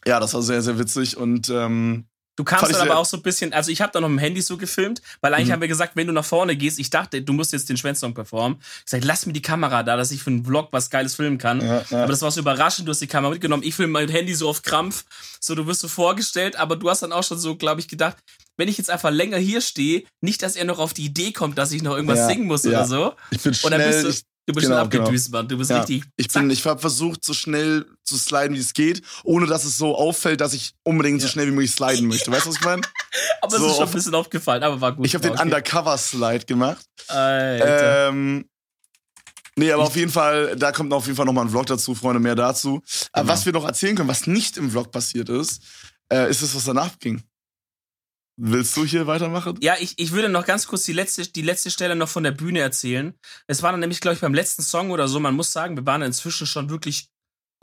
ja, das war sehr, sehr witzig und ähm, Du kamst dann aber auch so ein bisschen, also ich habe da noch im Handy so gefilmt, weil eigentlich Mhm. haben wir gesagt, wenn du nach vorne gehst, ich dachte, du musst jetzt den Schwänzsong performen. Ich sag, lass mir die Kamera da, dass ich für einen Vlog was Geiles filmen kann. ja, ja. Aber das war so überraschend, du hast die Kamera mitgenommen. Ich filme mein Handy so auf Krampf. So, du wirst so vorgestellt, aber du hast dann auch schon so, glaube ich, gedacht, wenn ich jetzt einfach länger hier stehe, nicht, dass er noch auf die Idee kommt, dass ich noch irgendwas Ja, singen muss oder so. ich bin Und dann bist schnell, du, ich, du bist genau, schon abgedüst, Mann. Du bist Ja. richtig. ich zack. bin, ich habe versucht, so schnell zu sliden, wie es geht, ohne dass es so auffällt, dass ich unbedingt so Ja. schnell wie möglich sliden möchte. Weißt du, was ich meine? *laughs* aber es so ist schon ein bisschen aufgefallen, aber war gut. Ich habe den okay. Undercover-Slide gemacht. Alter. Ähm, nee, aber auf jeden Fall, da kommt auf jeden Fall nochmal ein Vlog dazu, Freunde, mehr dazu. Aber Genau. was wir noch erzählen können, was nicht im Vlog passiert ist, äh, ist es, was danach ging. Willst du hier weitermachen? Ja, ich, ich würde noch ganz kurz die letzte, die letzte Stelle noch von der Bühne erzählen. Es war dann nämlich, glaube ich, beim letzten Song oder so, man muss sagen, wir waren inzwischen schon wirklich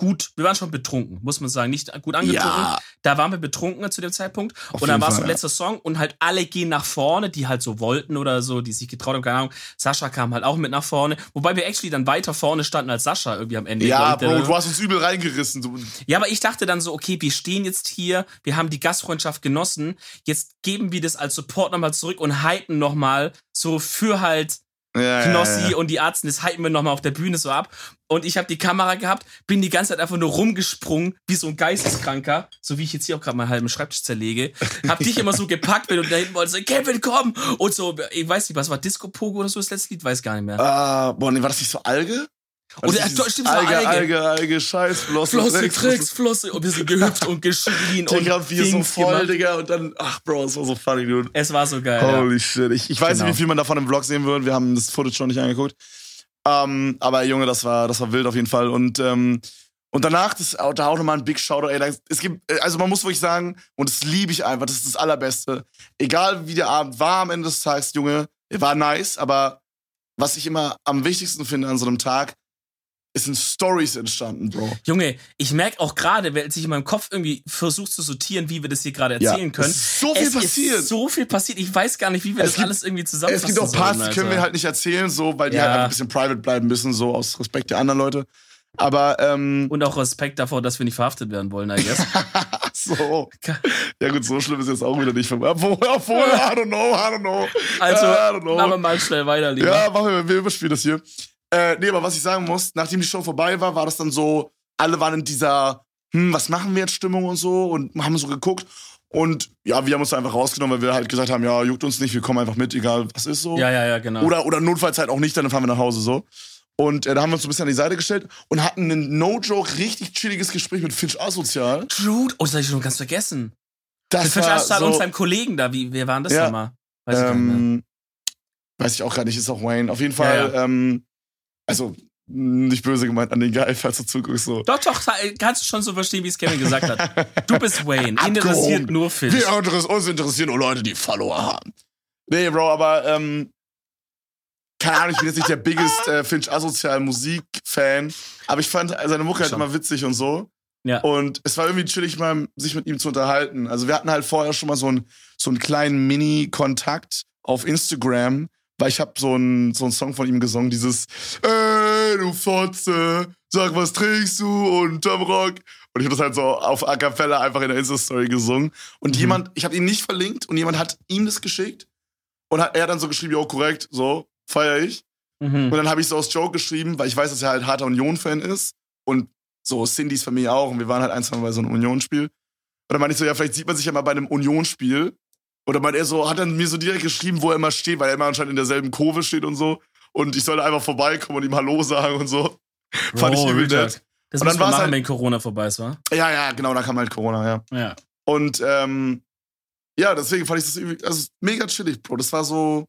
gut, wir waren schon betrunken, muss man sagen, nicht gut angetrunken. Da waren wir betrunken zu dem Zeitpunkt. Auf und dann war es so ja. letzter Song und halt alle gehen nach vorne, die halt so wollten oder so, die sich getraut haben, keine Ahnung. Sascha kam halt auch mit nach vorne, wobei wir actually dann weiter vorne standen als Sascha irgendwie am Ende. Ja, Bro, du hast uns übel reingerissen. Ja, aber ich dachte dann so, okay, wir stehen jetzt hier, wir haben die Gastfreundschaft genossen, jetzt geben wir das als Support nochmal zurück und hypen nochmal so für halt ja, Knossi ja, ja. und die Arzten, das hypen wir nochmal auf der Bühne so ab. Und ich habe die Kamera gehabt, bin die ganze Zeit einfach nur rumgesprungen, wie so ein Geisteskranker, so wie ich jetzt hier auch gerade meinen halben Schreibtisch zerlege. Hab dich immer so gepackt, wenn du da hinten wolltest, so, Kevin, komm! Und so, ich weiß nicht, was war Disco Pogo oder so das letzte Lied, weiß gar nicht mehr. Ah, boah, nee, war das nicht so Alge? War Oder dieses stimmt, es Alge, Alge. Alge, Alge, Scheiß, Flosse, Flosse, Drecks, Tricks, Flosse, und wir sind gehüpft und geschrien und Digga, wir so voll, gemacht. Digga, und dann, ach, Bro, das war so funny, dude. Es war so geil. ja. Holy shit. Ich, ich weiß Genau. nicht, wie viel man davon im Vlog sehen wird. Wir haben das Footage schon nicht angeguckt. Ähm, aber Junge, das war, das war wild auf jeden Fall. Und, ähm, und danach, das, da auch nochmal ein Big Shoutout, ey. Es gibt, also man muss wirklich sagen, und das liebe ich einfach, das ist das Allerbeste. Egal wie der Abend war am Ende des Tages, Junge, war nice, aber was ich immer am wichtigsten finde an so einem Tag, es sind Stories entstanden, Bro. Junge, ich merke auch gerade, wenn ich in meinem Kopf irgendwie versucht zu sortieren, wie wir das hier gerade erzählen es können. ist so viel es passiert. ist so viel passiert. Ich weiß gar nicht, wie wir Es das gibt- alles irgendwie Es zusammenfassen gibt auch Parts, die können wir halt nicht erzählen, so, weil die Ja. halt ein bisschen private bleiben müssen, so aus Respekt der anderen Leute. Aber, ähm, Und auch Respekt davor, dass wir nicht verhaftet werden wollen, I guess. *laughs* so. Ja gut, so schlimm ist jetzt auch wieder nicht. Obwohl, obwohl, I don't know, I don't know. Also, I don't know. machen wir mal schnell weiter, lieber. Ja, machen wir, wir überspielen das hier. Äh, nee, aber was ich sagen muss, nachdem die Show vorbei war, war das dann so, alle waren in dieser, hm, was machen wir jetzt Stimmung und so und haben so geguckt. Und ja, wir haben uns einfach rausgenommen, weil wir halt gesagt haben, ja, juckt uns nicht, wir kommen einfach mit, egal was ist so. ja, ja, ja, genau. Oder, oder notfalls halt auch nicht, dann fahren wir nach Hause so. Und äh, da haben wir uns so ein bisschen an die Seite gestellt und hatten ein No-Joke, richtig chilliges Gespräch mit Finch Asozial. True. Oh, das hab ich schon ganz vergessen. Das Mit Fisch war Astal so, und seinem Kollegen da. Wie, wer waren das Ja. nochmal? Weiß ähm, weiß ich auch gar nicht, ist auch Wayne. Auf jeden Fall, Ja, Ähm, also nicht böse gemeint an den Guy, falls du zuguckst. So. Doch, doch, kannst du schon so verstehen, wie es Kevin gesagt hat. Du bist *laughs* Wayne. Interessiert nur Fisch. Wir interess uns interessieren nur Leute, die Follower haben. Nee, Bro, aber ähm, keine Ahnung, ich bin jetzt nicht der *laughs* biggest äh, Finch Asozial Musik-Fan, aber ich fand seine Mucke halt immer witzig und so. Ja. Und es war irgendwie chillig, mal sich mit ihm zu unterhalten. Also wir hatten halt vorher schon mal so einen, so einen kleinen Mini-Kontakt auf Instagram, weil ich habe so einen so einen Song von ihm gesungen, dieses Ey, du Fotze, sag, was trägst du unterm Rock? Und ich habe das halt so auf A Cappella einfach in der Insta-Story gesungen. Und Mhm. jemand, ich habe ihn nicht verlinkt und jemand hat ihm das geschickt. Und hat, er hat dann so geschrieben, jo, korrekt, so, feier ich. Mhm. Und dann habe ich so aus Joke geschrieben, weil ich weiß, dass er halt harter Union-Fan ist. Und so Cindys Familie auch. Und wir waren halt ein, zwei Mal bei so einem Union-Spiel. Und dann meinte ich so, ja, vielleicht sieht man sich ja mal bei einem Union-Spiel. Oder meint er so, hat dann mir so direkt geschrieben, wo er immer steht, weil er immer anscheinend in derselben Kurve steht und so. Und ich soll einfach vorbeikommen und ihm Hallo sagen und so. *laughs* Fand ich übel nett. Das Und muss dann halt- wenn Corona vorbei ist, wa? Ja, ja, genau, da kam halt Corona, ja. Ja. Und ähm, ja, deswegen fand ich das irgendwie, also mega chillig, Bro. Das war so,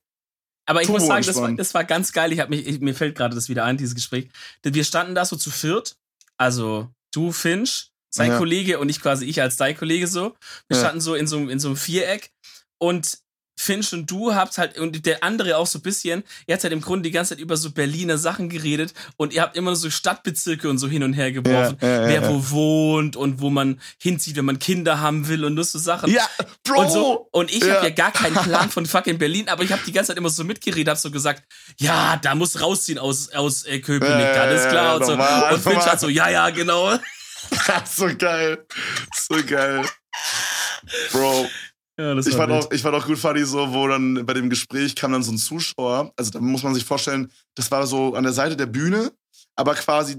Aber ich muss sagen, das war, das war ganz geil. Ich hab mich, ich, mir fällt gerade das wieder ein, dieses Gespräch. Denn Wir standen da so zu viert. Also du, Finch, sein Ja. Kollege und ich quasi ich als dein Kollege so. Wir Ja. standen so in so, in so einem Viereck. Und Finch und du habt halt, und der andere auch so ein bisschen, ihr habt halt im Grunde die ganze Zeit über so Berliner Sachen geredet und ihr habt immer so Stadtbezirke und so hin und her geworfen. Ja, ja, ja, wer wo wohnt und wo man hinzieht, wenn man Kinder haben will und nur so Sachen. ja, Bro! Und, so, und ich Ja. habe ja gar keinen Plan *laughs* von fucking Berlin, aber ich habe die ganze Zeit immer so mitgeredet, habe so gesagt, ja, da muss rausziehen aus, aus äh, Köpenick, Ja, da ist ja, klar und so. normal, und Finch normal. hat so, ja, ja, genau. *laughs* so geil. So geil. Bro, Ja, ich war fand, wild. auch, ich fand auch gut funny, so, wo dann bei dem Gespräch kam dann so ein Zuschauer. Also da muss man sich vorstellen, das war so an der Seite der Bühne, aber quasi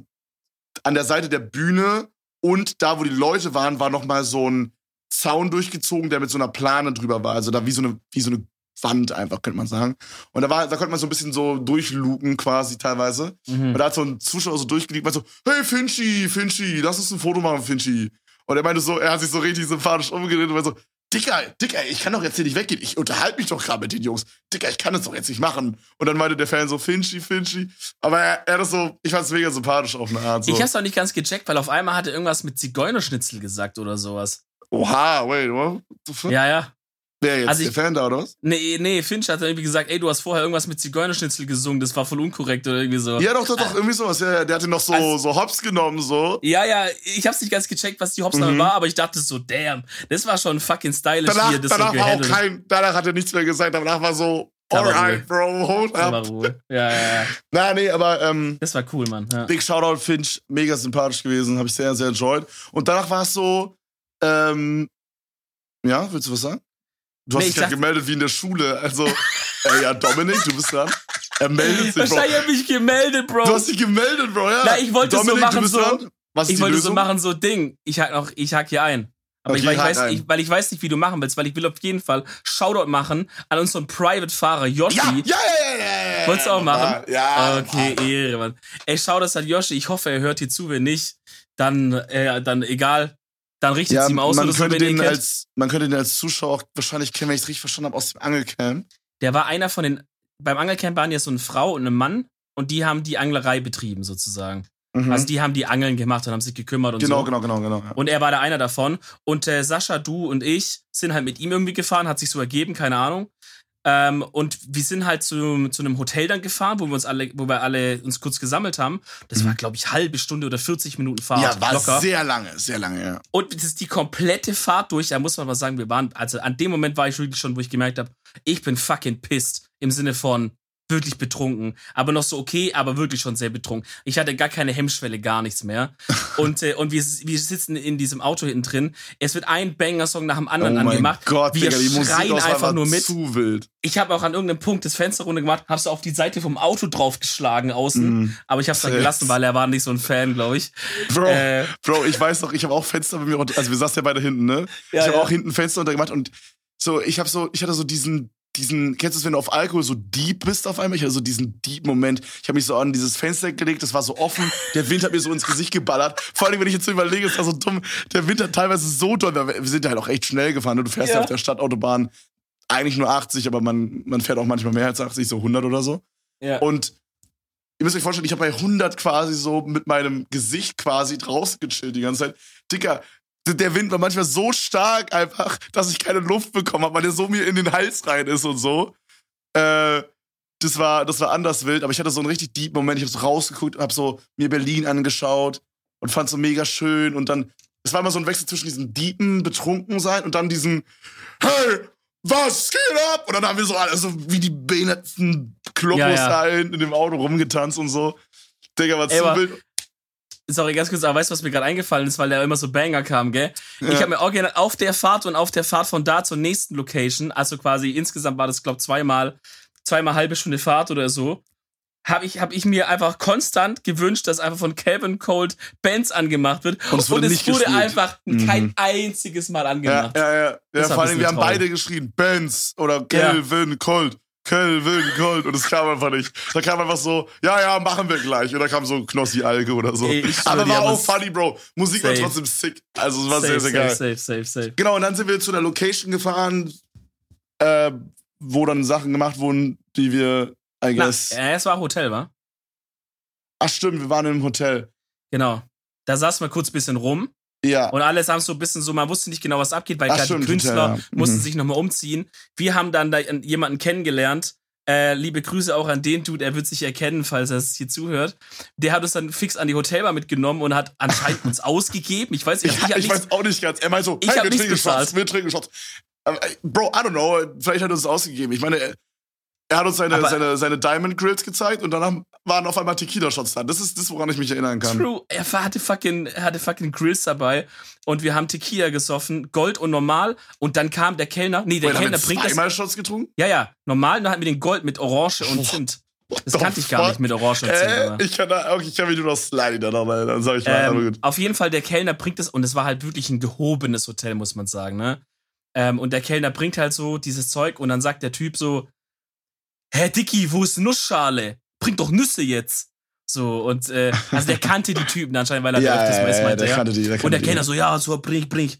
an der Seite der Bühne und da, wo die Leute waren, war nochmal so ein Zaun durchgezogen, der mit so einer Plane drüber war. Also da wie so eine, wie so eine Wand einfach, könnte man sagen. Und da war, da konnte man so ein bisschen so durchluken quasi teilweise. Mhm. Und da hat so ein Zuschauer so durchgelegt, meinte so, hey Finchi, Finchi, lass uns ein Foto machen, Finchi. Und er meinte so, er hat sich so richtig sympathisch umgedreht und meinte so, Dicker, Dicker, ich kann doch jetzt hier nicht weggehen. Ich unterhalte mich doch gerade mit den Jungs. Dicker, ich kann das doch jetzt nicht machen. Und dann meinte der Fan so, Finchi, Finchi. Aber er, er hat das so, ich fand es mega sympathisch auf eine Art. So. Ich hab's auch nicht ganz gecheckt, weil auf einmal hat er irgendwas mit Zigeunerschnitzel gesagt oder sowas. Oha, wait, what? the fuck? Ja, ja. Wer jetzt? Also der ich- Fan da, oder was? Nee, nee, Finch hat dann irgendwie gesagt, ey, du hast vorher irgendwas mit Zigeunerschnitzel gesungen, das war voll unkorrekt oder irgendwie so. Ja, doch, doch, doch, irgendwie sowas. Ja, der hatte noch so, Also- so Hops genommen, so. Ja, ja, ich hab's nicht ganz gecheckt, was die Hopsname Mhm. war, aber ich dachte so, damn, das war schon fucking stylisch, Danach, wie er das danach so war auch kein, danach hat er nichts mehr gesagt. Danach war so, alright, bro, hold up. Ja, ja, ja. Na, nee, aber ähm, Das war cool, Mann. Ja. Big Shoutout Finch, mega sympathisch gewesen, habe ich sehr, sehr enjoyed. Und danach war es so, ähm, ja, willst du was sagen? Du hast Nee, dich ich sag- gemeldet wie in der Schule. Also, äh, ja, Dominik, du bist dran. Er meldet sich, Bro. Wahrscheinlich hab ich gemeldet, Bro. Du hast dich gemeldet, Bro, ja. Na, ich wollte so Dominik, machen, du bist so- dran. Was ist ich wollte Lösung? so machen, so Ding. Ich hack noch, ich hack hier ein. Aber ich, Okay, weil, ich weiß, ein. ich, weil ich weiß nicht, wie du machen willst, weil ich will auf jeden Fall Shoutout machen an unseren Private-Fahrer Yoshi. Ja, ja, ja, ja, ja, ja. Wolltest du auch machen? Ja. Okay, Ehre, Mann. Ey, schau das an Yoshi. Ich hoffe, er hört hier zu. Wenn nicht, dann, äh, dann egal. Dann richtet Ja, es ihm aus man könnte, den als, man könnte den als Zuschauer auch wahrscheinlich kennen, wenn ich es richtig verstanden habe, aus dem Angelcamp. Der war einer von den. Beim Angelcamp waren ja so eine Frau und ein Mann und die haben die Anglerei betrieben, sozusagen. Mhm. Also die haben die Angeln gemacht und haben sich gekümmert und genau, so. genau, genau, genau. Ja. Und er war da einer davon. Und äh, Sascha, du und ich sind halt mit ihm irgendwie gefahren, hat sich so ergeben, keine Ahnung. Ähm, und wir sind halt zu, zu einem Hotel dann gefahren, wo wir uns alle, wo wir alle uns kurz gesammelt haben. Das war, glaube ich, halbe Stunde oder 40 Minuten Fahrt. Mhm. ja, war locker. sehr lange, sehr lange, ja. Und das ist die komplette Fahrt durch. Da muss man mal sagen, wir waren, also an dem Moment war ich wirklich schon, wo ich gemerkt habe, ich bin fucking pissed. Im Sinne von wirklich betrunken. Aber noch so okay, aber wirklich schon sehr betrunken. Ich hatte gar keine Hemmschwelle, gar nichts mehr. *laughs* und äh, und wir, wir sitzen in diesem Auto hinten drin. Es wird ein Banger-Song nach dem anderen oh angemacht. Gott, wir Digga, die schreien einfach nur mit. zu wild. Ich habe auch an irgendeinem Punkt das Fenster runter gemacht, hab's auf die Seite vom Auto draufgeschlagen außen. Mhm. Aber ich hab's dann gelassen, weil er war nicht so ein Fan, glaube ich. Bro, Äh, Bro, ich weiß noch, ich habe auch Fenster bei mir unter, also wir saßen ja beide hinten, ne? Ja, ich habe ja. auch hinten Fenster untergemacht und so, ich habe so, ich hatte so diesen, diesen, kennst du es, wenn du auf Alkohol so deep bist auf einmal? Ich hatte so diesen deep Moment. Ich habe mich so an dieses Fenster gelegt, das war so offen, der Wind hat mir so ins Gesicht geballert. Vor allem, wenn ich jetzt so überlege, es war so dumm, der Wind hat teilweise so doll, weil wir sind ja halt auch echt schnell gefahren. ne? Du fährst ja, Ja. auf der Stadtautobahn eigentlich nur 80, aber man, man fährt auch manchmal mehr als 80, so 100 oder so. ja. Und ihr müsst euch vorstellen, ich habe bei 100 quasi so mit meinem Gesicht quasi draußen gechillt die ganze Zeit. Dicker, der Wind war manchmal so stark einfach, dass ich keine Luft bekommen habe, weil der so mir in den Hals rein ist und so. Äh, das war, das war anders wild, aber ich hatte so einen richtig deep Moment. Ich habe so rausgeguckt und habe so mir Berlin angeschaut und fand so mega schön. Und dann, es war immer so ein Wechsel zwischen diesem deepen Betrunkensein und dann diesem Hey, was geht ab? Und dann haben wir so alle so wie die behindertsten Klopos Ja, ja. da in, in dem Auto rumgetanzt und so. Digga, war zu wild. Sorry, ganz kurz, aber weißt du, was mir gerade eingefallen ist, weil da immer so Banger kam, gell? Ich Ja. habe mir original auf der Fahrt und auf der Fahrt von da zur nächsten Location, also quasi insgesamt war das, glaube zweimal, zweimal halbe Stunde Fahrt oder so, habe ich, hab ich mir einfach konstant gewünscht, dass einfach von Calvin Cold Bands angemacht wird. Und es wurde nicht gespielt. einfach kein Mhm. einziges Mal Ja, angemacht. ja, ja. ja war vor allem, wir haben beide geschrien, Benz oder Kelvin Colt. Kelvin Colt. Und es kam einfach nicht. Da kam einfach so, ja, ja, machen wir gleich. Und da kam so Knossi Alge oder so. Ey, Aber war auch funny, Bro. Musik war Safe. trotzdem sick. Also es war safe, sehr, sehr safe, geil. safe, safe, safe. Genau, und dann sind wir zu der Location gefahren, äh, wo dann Sachen gemacht wurden, die wir, I Na, guess. äh, es war Hotel, wa? Ach stimmt, wir waren im Hotel. Genau. Da saßen wir kurz ein bisschen rum Ja. und alle haben so ein bisschen so, man wusste nicht genau, was abgeht, weil gerade die Künstler ja. mussten Mhm. sich nochmal umziehen. Wir haben dann da jemanden kennengelernt. Äh, liebe Grüße auch an den Dude, er wird sich erkennen, falls er es hier zuhört. Der hat uns dann fix an die Hotelbar mitgenommen und hat anscheinend uns *laughs* ausgegeben. Ich weiß nicht, Ich, ich, hab ich nichts- weiß auch nicht ganz. Er meint so, Ich hey, wir trinken Shots, wir trinken Shots. Bro, I don't know, vielleicht hat er uns ausgegeben. Ich meine, er, hat uns seine, Aber- seine, seine Diamond Grills gezeigt und dann haben, waren auf einmal Tequila-Shots da. Das ist das, woran ich mich erinnern kann. True, er hatte fucking, er hatte fucking Grills dabei und wir haben Tequila gesoffen, Gold und normal und dann kam der Kellner, nee, der Wait, Kellner bringt das, zweimal Shots getrunken? ja, ja, normal, dann hatten wir den Gold mit Orange und Zimt. Das kannte ich gar nicht mit Orange und Zimt. Äh, aber. ich kann, da, okay, ich kann mich nur noch Slidey da noch mal, dann sag ich mal, Ähm, auf jeden Fall, der Kellner bringt es, und es war halt wirklich ein gehobenes Hotel, muss man sagen, ne? Ähm, und der Kellner bringt halt so dieses Zeug und dann sagt der Typ so, Hä, Dicky, wo ist Nussschale? Bring doch Nüsse jetzt. So, und äh, also der kannte die Typen anscheinend, weil er *laughs* da öfters mal ist, meinte der er. kannte die, der Und der. Kellner so, ja, so, bring, bring.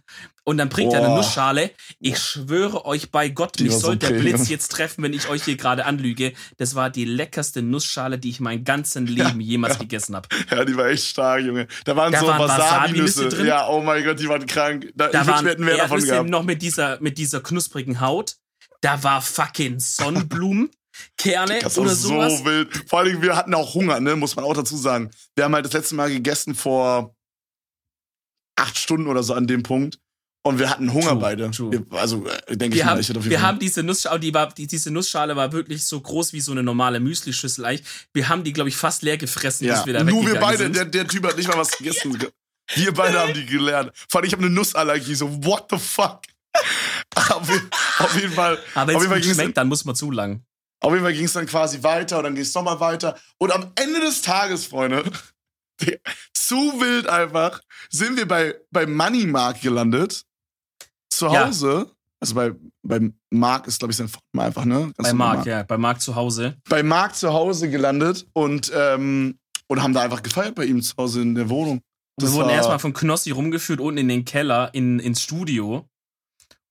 Und dann bringt er eine Boah. Nussschale. Ich schwöre euch bei Gott, Die mich war so soll der. Blitz jetzt treffen, wenn ich euch hier gerade anlüge. Das war die leckerste Nussschale, die ich mein ganzen Leben jemals gegessen habe. Ja, die war echt stark, Junge. Da waren Da so Wasabi-Nüsse drin. Ja, oh mein Gott, die waren krank. Da, Da ich waren wir hätten mehr davon gehabt. noch mit dieser, mit dieser knusprigen Haut. Da war fucking Sonnenblumen, *laughs* Kerne Das oder so sowas. wild. Vor allem, wir hatten auch Hunger, ne? Muss man auch dazu sagen. Wir haben halt das letzte Mal gegessen vor acht Stunden oder so an dem Punkt. Und wir hatten Hunger True, beide. true. Also, äh, denke ich Wir mal, haben, ich hätte auf jeden wir Fall. haben diese Nussschale, die war, die, diese Nussschale war wirklich so groß wie so eine normale Müslischüssel eigentlich. Wir haben die, glaube ich, fast leer gefressen, ja. bis wir da Nur wir beide, sind. der, der Typ hat nicht mal was gegessen. *laughs* Wir beide haben die gelernt. Vor allem, ich habe eine Nussallergie. So, what the fuck? *laughs* auf, je- auf jeden Fall. Aber wenn es schmeckt, dann muss man zu lang. Auf jeden Fall ging es dann quasi weiter und dann ging es nochmal weiter. Und am Ende des Tages, Freunde, *laughs* zu wild einfach, sind wir bei, bei Money Mark gelandet. Zu Ja. Hause. Also bei, bei Mark ist, glaube ich, sein Vorname einfach, ne? Ganz Bei normal. Marc, ja, bei Marc zu Hause. Bei Mark zu Hause gelandet und, ähm, und haben da einfach gefeiert bei ihm zu Hause in der Wohnung. Wir Das wurden war- erstmal von Knossi rumgeführt unten in den Keller, in, ins Studio.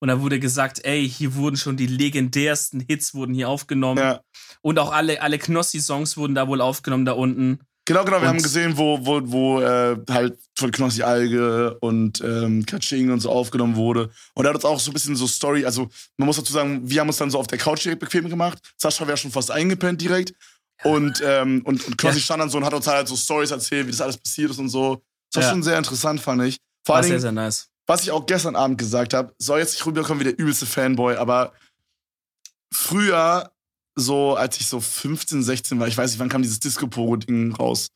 Und da wurde gesagt, ey, hier wurden schon die legendärsten Hits wurden hier aufgenommen. Ja. Und auch alle, alle Knossi-Songs wurden da wohl aufgenommen da unten. Genau, genau. Wir Und- haben gesehen, wo, wo, wo äh, halt von Knossi Alge und ähm, Kaching und so aufgenommen wurde. Und er hat uns auch so ein bisschen so Story, also man muss dazu sagen, wir haben uns dann so auf der Couch direkt bequem gemacht. Sascha wäre schon fast eingepennt direkt. Und, ähm, und, und Knossi Ja. stand dann so und hat uns halt so Stories erzählt, wie das alles passiert ist und so. Das war Ja. schon sehr interessant, fand ich. Vor War allen sehr, Dingen, sehr nice. Was ich auch gestern Abend gesagt habe, soll jetzt nicht rüberkommen wie der übelste Fanboy, aber früher, so als ich so 15, 16 war, ich weiß nicht, wann kam dieses Disco-Pogo-Ding raus?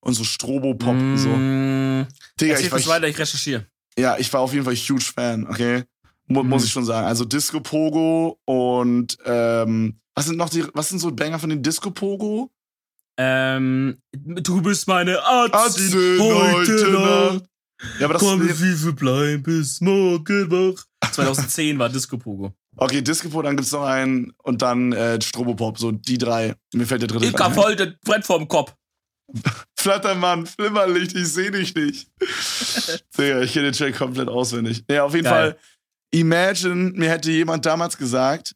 Und so Strobo-Pop und so. Mm, Digga, ich war, kurz weiter, ich recherchiere. ja, ich war auf jeden Fall huge Fan, okay? Mu Mhm. Muss ich schon sagen. Also Disco Pogo und ähm, was sind noch die, was sind so Banger von den Disco Pogo? Ähm, du bist meine Arzt heute Nacht. Ja, aber das Komm, ist, wie viel bleiben bis morgen wach. *laughs* 2010 war Disco Pogo. Okay, Disco Pogo, dann gibt's noch einen und dann äh, Strobopop, so die drei. Mir fällt der dritte Ich gerade hab das Brett vorm Kopf. *laughs* Flattermann, Flimmerlicht, ich seh dich nicht. *laughs* Digga, ich kenne den Track komplett auswendig. Ja, auf jeden Geil. Fall. Imagine, mir hätte jemand damals gesagt,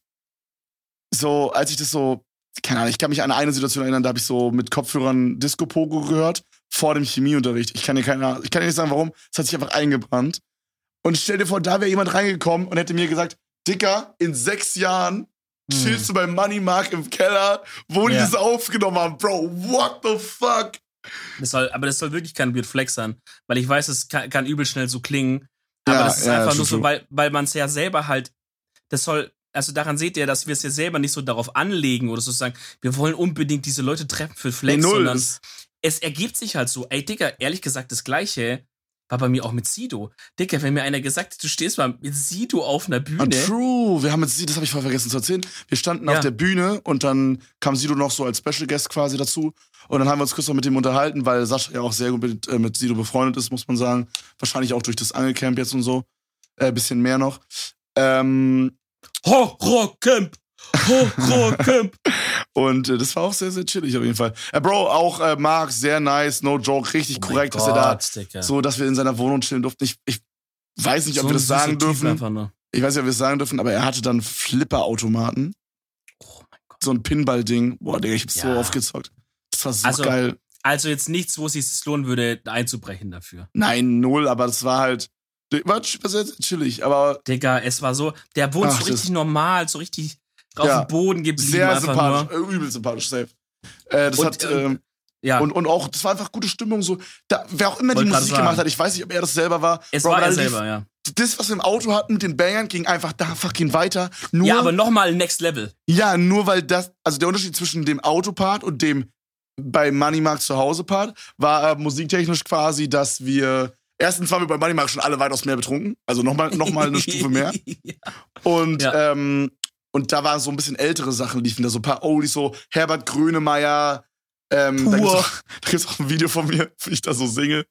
so, als ich das so, keine Ahnung, ich kann mich an eine Situation erinnern, da habe ich so mit Kopfhörern Disco Pogo gehört, vor dem Chemieunterricht. Ich kann dir keine, ich kann dir nicht sagen, warum. Es hat sich einfach eingebrannt. Und stell dir vor, da wäre jemand reingekommen und hätte mir gesagt, Dicker, in sechs Jahren chillst du bei Money Mark im Keller, wo die Ja. das aufgenommen haben. Bro, what the fuck? Das soll, aber das soll wirklich kein Weird Flex sein. Weil ich weiß, es kann, kann übel schnell so klingen. Aber Ja, das ist ja, einfach nur so, weil, weil man es ja selber halt. Das soll. also daran seht ihr, dass wir es ja selber nicht so darauf anlegen oder sozusagen, wir wollen unbedingt diese Leute treffen für Flex, null. sondern es ergibt sich halt so. Ey, Digga, ehrlich gesagt, das Gleiche war bei mir auch mit Sido. Digga, wenn mir einer gesagt hat, du stehst mal mit Sido auf einer Bühne. Und true, wir haben jetzt, das habe ich voll vergessen zu erzählen. Wir standen Ja. auf der Bühne und dann kam Sido noch so als Special Guest quasi dazu. Und dann haben wir uns kurz noch mit dem unterhalten, weil Sascha ja auch sehr gut mit, äh, mit Sido befreundet ist, muss man sagen. Wahrscheinlich auch durch das Angelcamp jetzt und so. Äh, bisschen mehr noch. Ähm, Horrorcamp! Horrorcamp! und äh, das war auch sehr, sehr chillig auf jeden Fall. Äh, Bro, auch äh, Marc, sehr nice, no joke, richtig korrekt, dass er da, Digga. so, dass wir in seiner Wohnung chillen durften. Ich, ich weiß nicht, ob So wir das sagen dürfen. Einfach nur. Ich weiß nicht, ob wir es sagen dürfen, aber er hatte dann Flipper-Automaten. Oh mein Gott. so ein Pinball-Ding. Boah, Digga, ich hab's so Ja. oft gezockt. Das war so Also- geil. Also jetzt nichts, wo es sich lohnen würde, einzubrechen dafür. Nein, null, aber das war halt. War sehr, sehr chillig, aber Digga, es war so, der wohnt Ach, so richtig das- normal, so richtig auf Ja. dem Boden geblieben. sehr sympathisch, Nur. äh, übel sympathisch, safe. Äh, das Und, hat, ähm, ähm, Ja, und, und auch, das war einfach gute Stimmung, so, da, wer auch immer die Wollte grad Musik sagen. gemacht hat, ich weiß nicht, ob er das selber war. es Bro, war er selber, ja. Das, was wir im Auto hatten mit den Bangern, ging einfach da fucking weiter. Nur, Ja, aber nochmal Next Level. Ja, nur weil das, also der Unterschied zwischen dem Autopart und dem bei Moneymark zu Hause Part war äh, musiktechnisch quasi, dass wir erstens waren wir bei Moneymark schon alle weitaus mehr betrunken, also nochmal noch mal eine Stufe mehr *laughs* ja. und Ja. ähm, und da waren so ein bisschen ältere Sachen liefen da so ein paar Oldies so Herbert Grönemeyer ähm, Pur. da gibt's, auch, *laughs* da gibt's auch ein Video von mir, wie ich da so singe.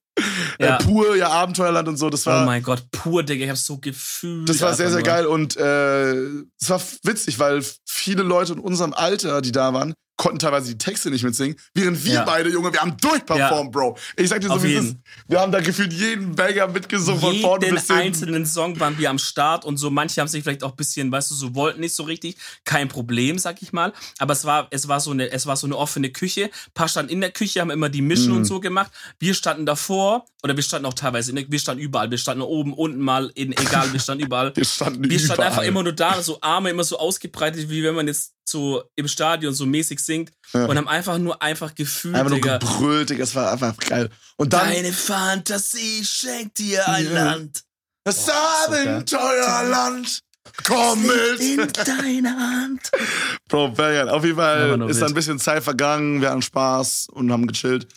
Ja. Äh, pur, ja, Abenteuerland und so. Das Oh war, mein Gott, pur, Digga, ich hab's so gefühlt. das war sehr, sehr geil und äh, es war witzig, weil viele Leute in unserem Alter, die da waren, konnten teilweise die Texte nicht mitsingen, während wir Ja. beide, Junge, wir haben durchperformt, Bro. Ich sag dir so, wie es jeden. ist. Wir haben da gefühlt jeden Banger mitgesungen von vorne Jeden bis hinten. einzelnen Song waren wir am Start und so manche haben sich vielleicht auch ein bisschen, weißt du, so wollten nicht so richtig, kein Problem, sag ich mal, aber es war es war so eine es war so eine offene Küche, Ein paar standen in der Küche, haben immer die Mischen Mhm. und so gemacht. Wir standen davor oder wir standen auch teilweise in der, wir standen überall, wir standen oben, unten mal, in, egal, wir standen überall. *laughs* Wir standen Wir standen überall. einfach immer nur da, so Arme immer so ausgebreitet, wie wenn man jetzt so im Stadion so mäßig singt Ja. und haben einfach nur einfach gefühlt, Einfach nur Digga, gebrüllt, Digga, es war einfach geil. Und dann deine Fantasie schenkt dir ein Ja. Land. das Boah, so. Abenteuerland. Komm In mit. deine Hand. *laughs* Bro, Banger. Auf jeden Fall ist dann ein bisschen Zeit vergangen, wir hatten Spaß und haben gechillt.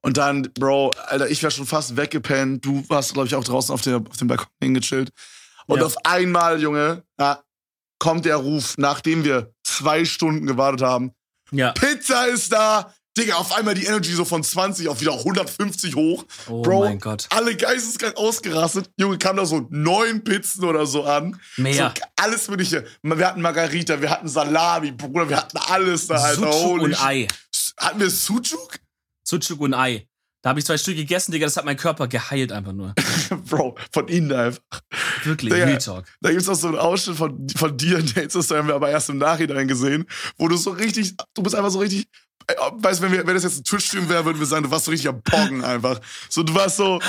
Und dann, Bro, Alter, ich wäre schon fast weggepennt. Du warst, glaube ich, auch draußen auf, der, auf dem Balkon hingechillt. Und Ja. auf einmal, Junge, ja, kommt der Ruf, nachdem wir zwei Stunden gewartet haben. Ja. Pizza ist da! Digga, auf einmal die Energy so von 20 auf wieder 150 hoch. Oh Bro, mein Gott. alle geisteskrank ausgerastet. Junge, kam da so neun Pizzen oder so an. Mehr. So, alles mögliche. Wir hatten Margarita, wir hatten Salami, Bruder, wir hatten alles da, Alter. Sucuk Holy und. Ei. Hatten wir Sucuk? Sucuk und Ei. Da habe ich zwei Stück gegessen, Digga, das hat mein Körper geheilt einfach nur. *laughs* Bro, von ihnen einfach. Wirklich, Digga. Real Talk. Da gibt's auch so einen Ausschnitt von, von dir, den das haben wir aber erst im Nachhinein gesehen, wo du so richtig, du bist einfach so richtig, äh, weißt du, wenn, wir, wenn das jetzt ein Twitch-Stream wäre, würden wir sagen, du warst so richtig am Poggen einfach. So, du warst so,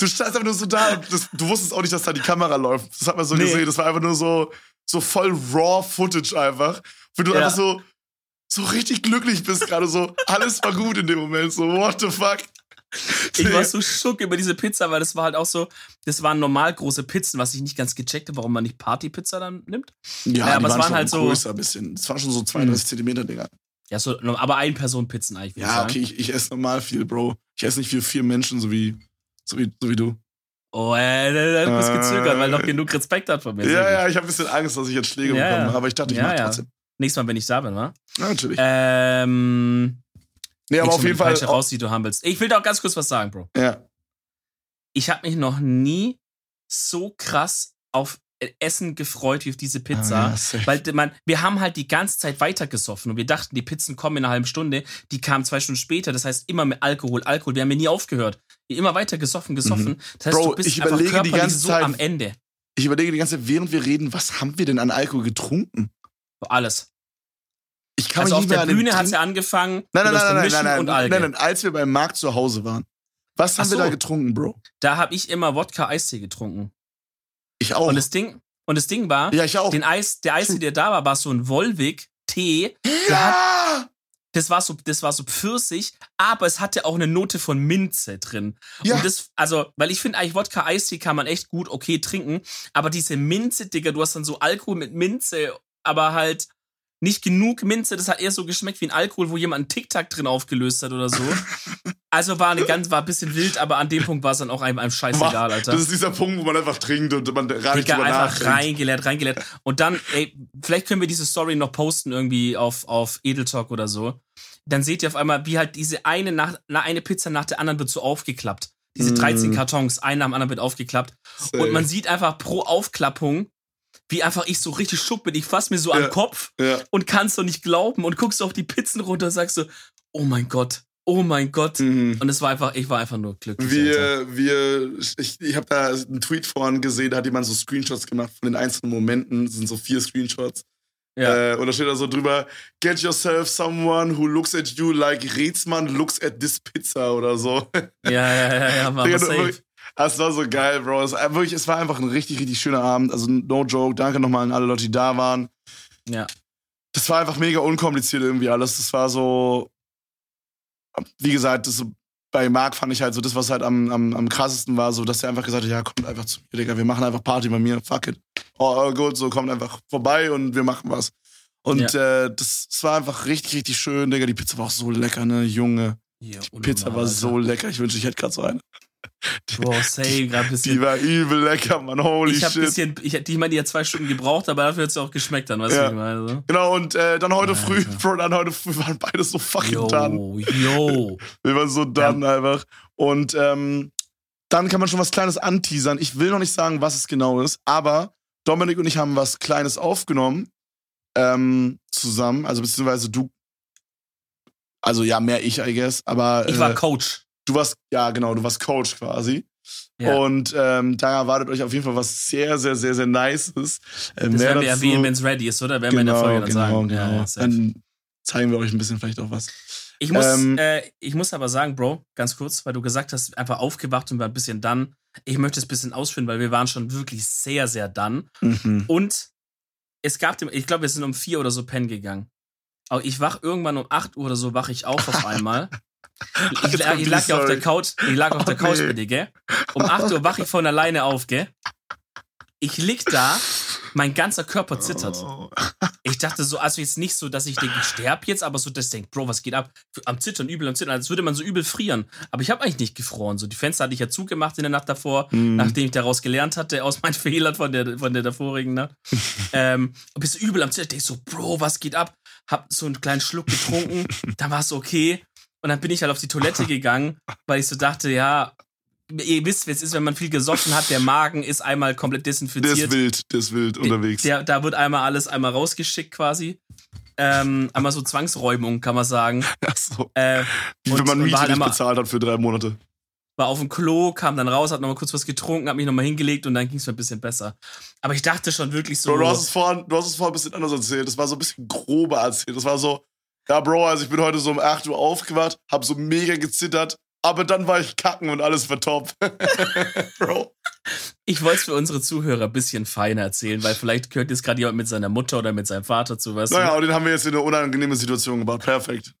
du standst einfach nur so da und das, du wusstest auch nicht, dass da die Kamera läuft. Das hat man so Nee. gesehen. Das war einfach nur so, so voll raw Footage einfach. Wo du Ja. einfach so, so richtig glücklich bist gerade so. Alles war gut in dem Moment. So, what the fuck? *laughs* Ich war so schock über diese Pizza, weil das war halt auch so, das waren normal große Pizzen, was ich nicht ganz gecheckt habe, warum man nicht Partypizza dann nimmt. Ja, Ja, aber es waren halt so- größer ein bisschen. Es waren schon so 32 Zentimeter, Digga. Ja, so, aber ein Person Pizzen eigentlich. Ja, okay, ich, ich esse normal viel, Bro. Ich esse nicht für vier Menschen, so wie, so wie, so wie du. Oh, äh, du bist Äh, gezögert, weil noch genug Respekt hat von mir. Ja, ja, ich habe ein bisschen Angst, dass ich jetzt Schläge Ja, bekomme, aber ich dachte, ich Ja, mach ja. trotzdem. Nächstes Mal, wenn ich da bin, wa? Ja, natürlich. Ähm, nee, aber auf jeden Fall. Peitsche raus, die du haben willst. Ich will da auch ganz kurz was sagen, Bro. Ja. Ich habe mich noch nie so krass auf Essen gefreut wie auf diese Pizza. Ah, ja. Weil man, wir haben halt die ganze Zeit weitergesoffen und wir dachten, die Pizzen kommen in einer halben Stunde. Die kamen zwei Stunden später. Das heißt, immer mit Alkohol, Alkohol. Wir haben ja nie aufgehört. Immer weiter gesoffen, gesoffen. Das heißt, Mhm. Bro, du bist ich einfach überlege die ganze so Zeit- am Ende. Ich überlege die ganze Zeit, während wir reden, was haben wir denn an Alkohol getrunken? Alles. Ich kann Also mich auf der Bühne hat es ja angefangen. Nein, nein, nein, nein, nein, nein, und nein, nein, nein, als wir beim Markt zu Hause waren. Was haben Ach wir so. da getrunken, Bro? Da habe ich immer Wodka-Eistee getrunken. Ich auch. Und das Ding, und das Ding war, ja, ich auch. den Eis, der Eistee, der da war, war so ein hat, ja! das war so, das war so Pfirsich, aber es hatte auch eine Note von Minze drin. Ja. Und das, also, weil ich finde eigentlich Wodka Eistee kann man echt gut okay trinken, aber diese Minze, Digga, du hast dann so Alkohol mit Minze, aber halt nicht genug Minze, das hat eher so geschmeckt wie ein Alkohol, wo jemand einen Tic-Tac drin aufgelöst hat oder so. *laughs* Also war eine ganz, war ein bisschen wild, aber an dem Punkt war es dann auch einem, einem scheißegal, Alter. Das ist dieser Punkt, wo man einfach trinkt und man gar nicht drüber einfach reingeleert, reingeleert. Und dann, ey, vielleicht können wir diese Story noch posten irgendwie auf, auf Edeltalk oder so. Dann seht ihr auf einmal, wie halt diese eine nach, na, eine Pizza nach der anderen wird so aufgeklappt. Diese Mm. 13 Kartons, ein nach dem anderen wird aufgeklappt. Safe. Und man sieht einfach pro Aufklappung, wie einfach ich so richtig schuck bin. Ich fass mir so Ja. am Kopf ja. und kannst doch nicht glauben und guckst auf die Pizzen runter und sagst so, oh mein Gott, oh mein Gott. Mhm. Und es war einfach, ich war einfach nur glücklich. Wir, wir, ich, ich habe da einen Tweet vorhin gesehen, da hat jemand so Screenshots gemacht von den einzelnen Momenten, das sind so vier Screenshots. Ja. Äh, und da steht da so drüber, get yourself someone who looks at you like Rätsmann looks at this pizza oder so. ja, ja, ja, ja, *laughs* war Digga, safe. Das war so geil, Bro. Es, war wirklich, es war einfach ein richtig, richtig schöner Abend. Also no joke. Danke nochmal an alle Leute, die da waren. Ja. Das war einfach mega unkompliziert irgendwie alles. Das war so, wie gesagt, das bei Marc fand ich halt so das, was halt am, am, am krassesten war, so, dass er einfach gesagt hat, ja, kommt einfach zu mir, Digga, wir machen einfach Party bei mir, fuck it. Oh, oh gut, so kommt einfach vorbei und wir machen was. Und äh, das, das war einfach richtig, richtig schön, Digga. Die Pizza war auch so lecker, ne, Junge. Ja, Die Pizza war so lecker. Ich wünschte, ich hätte gerade so eine. Bro, safe, gerade ein Die bisschen. war übel lecker, Mann. Holy Ich hab shit. bisschen, ich, die, ich meine, die hat zwei Stunden gebraucht, aber dafür hat sie auch geschmeckt dann, weißt du, Ja. wie ich meine? So. Genau, und äh, dann heute Alter. früh, Bro, dann heute früh waren beide so fucking done. Yo, yo. *laughs* Wir waren so done einfach. Und ähm, dann kann man schon was Kleines anteasern. Ich will noch nicht sagen, was es genau ist, aber Dominik und ich haben was Kleines aufgenommen ähm, zusammen. Also beziehungsweise du, also ja, mehr ich, I guess. Aber Ich war äh, Coach. Du warst, ja genau, du warst Coach quasi. Ja. Und ähm, da erwartet euch auf jeden Fall was sehr, sehr, sehr, sehr Nices. Äh, Das werden wir dazu- erwähnen, wenn es ready ist, oder? Werden wir in der Folge dann sagen. Ja, ja. Dann zeigen wir euch ein bisschen vielleicht auch was. ich, muss, ähm, äh, ich muss aber sagen, Bro, ganz kurz, weil du gesagt hast, einfach aufgewacht und war ein bisschen dann. Ich möchte es ein bisschen ausführen, weil wir waren schon wirklich sehr, sehr dann. Mhm. Und es gab dem, ich glaube, wir sind um vier oder so pennen gegangen. Aber ich wach irgendwann um 8 Uhr oder so, wach ich auf auf *laughs* einmal. Ich, ich die lag ja auf der. Couch, ich lag auf der Couch mit dir, gell? Um *laughs* 8 Uhr wach ich von alleine auf, gell? Ich lieg da, mein ganzer Körper zittert. Oh. Ich dachte so, also jetzt nicht so, dass ich denke, ich sterb jetzt, aber so, dass ich denke, Bro, was geht ab? Am Zittern, übel am Zittern, als würde man so übel frieren. Aber ich habe eigentlich nicht gefroren. So, die Fenster hatte ich ja zugemacht in der Nacht davor, Mhm. nachdem ich daraus gelernt hatte, aus meinen *laughs* Fehlern von der, von der davorigen Nacht. *laughs* ähm, und bist übel am Zittern. Ich so, Bro, was geht ab? Hab so einen kleinen Schluck getrunken, dann war es okay. Und dann bin ich halt auf die Toilette *laughs* gegangen, weil ich so dachte, ja, ihr wisst, wie es ist, wenn man viel gesoffen hat, der Magen ist einmal komplett Der ist desinfiziert. wild, der ist wild unterwegs. Der, da wird einmal alles einmal rausgeschickt quasi. Ähm, einmal so Zwangsräumung, kann man sagen. *laughs* Achso. Äh, Wie wenn man Miete halt nicht bezahlt hat für drei Monate. war auf dem Klo, kam dann raus, hat nochmal kurz was getrunken, hat mich nochmal hingelegt und dann ging es mir ein bisschen besser. Aber ich dachte schon wirklich so. Bro, du hast es vorhin, du hast es vorhin ein bisschen anders erzählt. Das war so ein bisschen grober erzählt. Das war so, ja, Bro, also ich bin heute so um 8 Uhr aufgewacht, hab so mega gezittert, aber dann war ich kacken und alles war top. *laughs* Bro. Ich wollte es für unsere Zuhörer ein bisschen feiner erzählen, weil vielleicht gehört jetzt gerade jemand mit seiner Mutter oder mit seinem Vater zu was. Naja, und den haben wir jetzt in eine unangenehme Situation gebracht. Perfekt.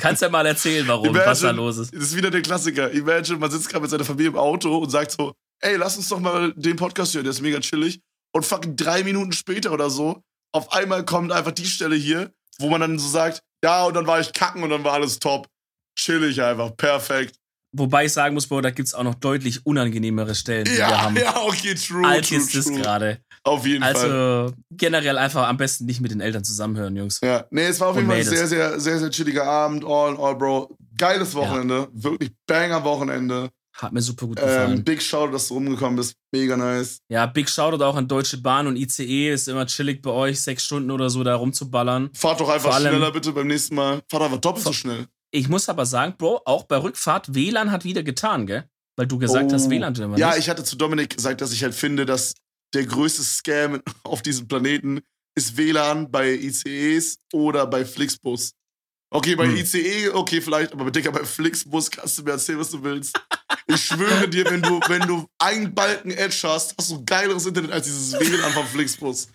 Kannst ja mal erzählen, warum, was da los ist. Das ist wieder der Klassiker. Imagine, man sitzt gerade mit seiner Familie im Auto und sagt so, ey, lass uns doch mal den Podcast hören, der ist mega chillig. Und fucking drei Minuten später oder so, auf einmal kommt einfach die Stelle hier, wo man dann so sagt, ja, und dann war ich kacken und dann war alles top. Chillig einfach, perfekt. Wobei ich sagen muss, Bro, da gibt es auch noch deutlich unangenehmere Stellen, die wir Ja, haben. ja, okay, true, Als true, das true. gerade. Auf jeden Fall. Also generell einfach am besten nicht mit den Eltern zusammenhören, Jungs. Ja, nee, es war auf jeden Fall ein sehr, sehr, sehr, sehr chilliger Abend. All, all, Bro. Geiles Wochenende. Wirklich banger Wochenende. Hat mir super gut Ähm, gefallen. big Shout, dass du rumgekommen bist. Mega nice. ja, Big Shoutout auch an Deutsche Bahn und ICE. Ist immer chillig bei euch, sechs Stunden oder so da rumzuballern. Fahrt doch einfach allem- schneller bitte beim nächsten Mal. Fahrt einfach doppelt so schnell. Ich muss aber sagen, Bro, auch bei Rückfahrt, WLAN hat wieder getan, gell? Weil du gesagt hast, Oh. WLAN immer Ja, nicht. ich hatte zu Dominik gesagt, dass ich halt finde, dass der größte Scam *laughs* auf diesem Planeten ist WLAN bei ICEs oder bei Flixbus. Okay, bei Hm. ICE, okay, vielleicht, aber Digga, bei Flixbus kannst du mir erzählen, was du willst. Ich schwöre dir, wenn du, wenn du einen Balken Edge hast, hast du geileres Internet als dieses WLAN vom Flixbus.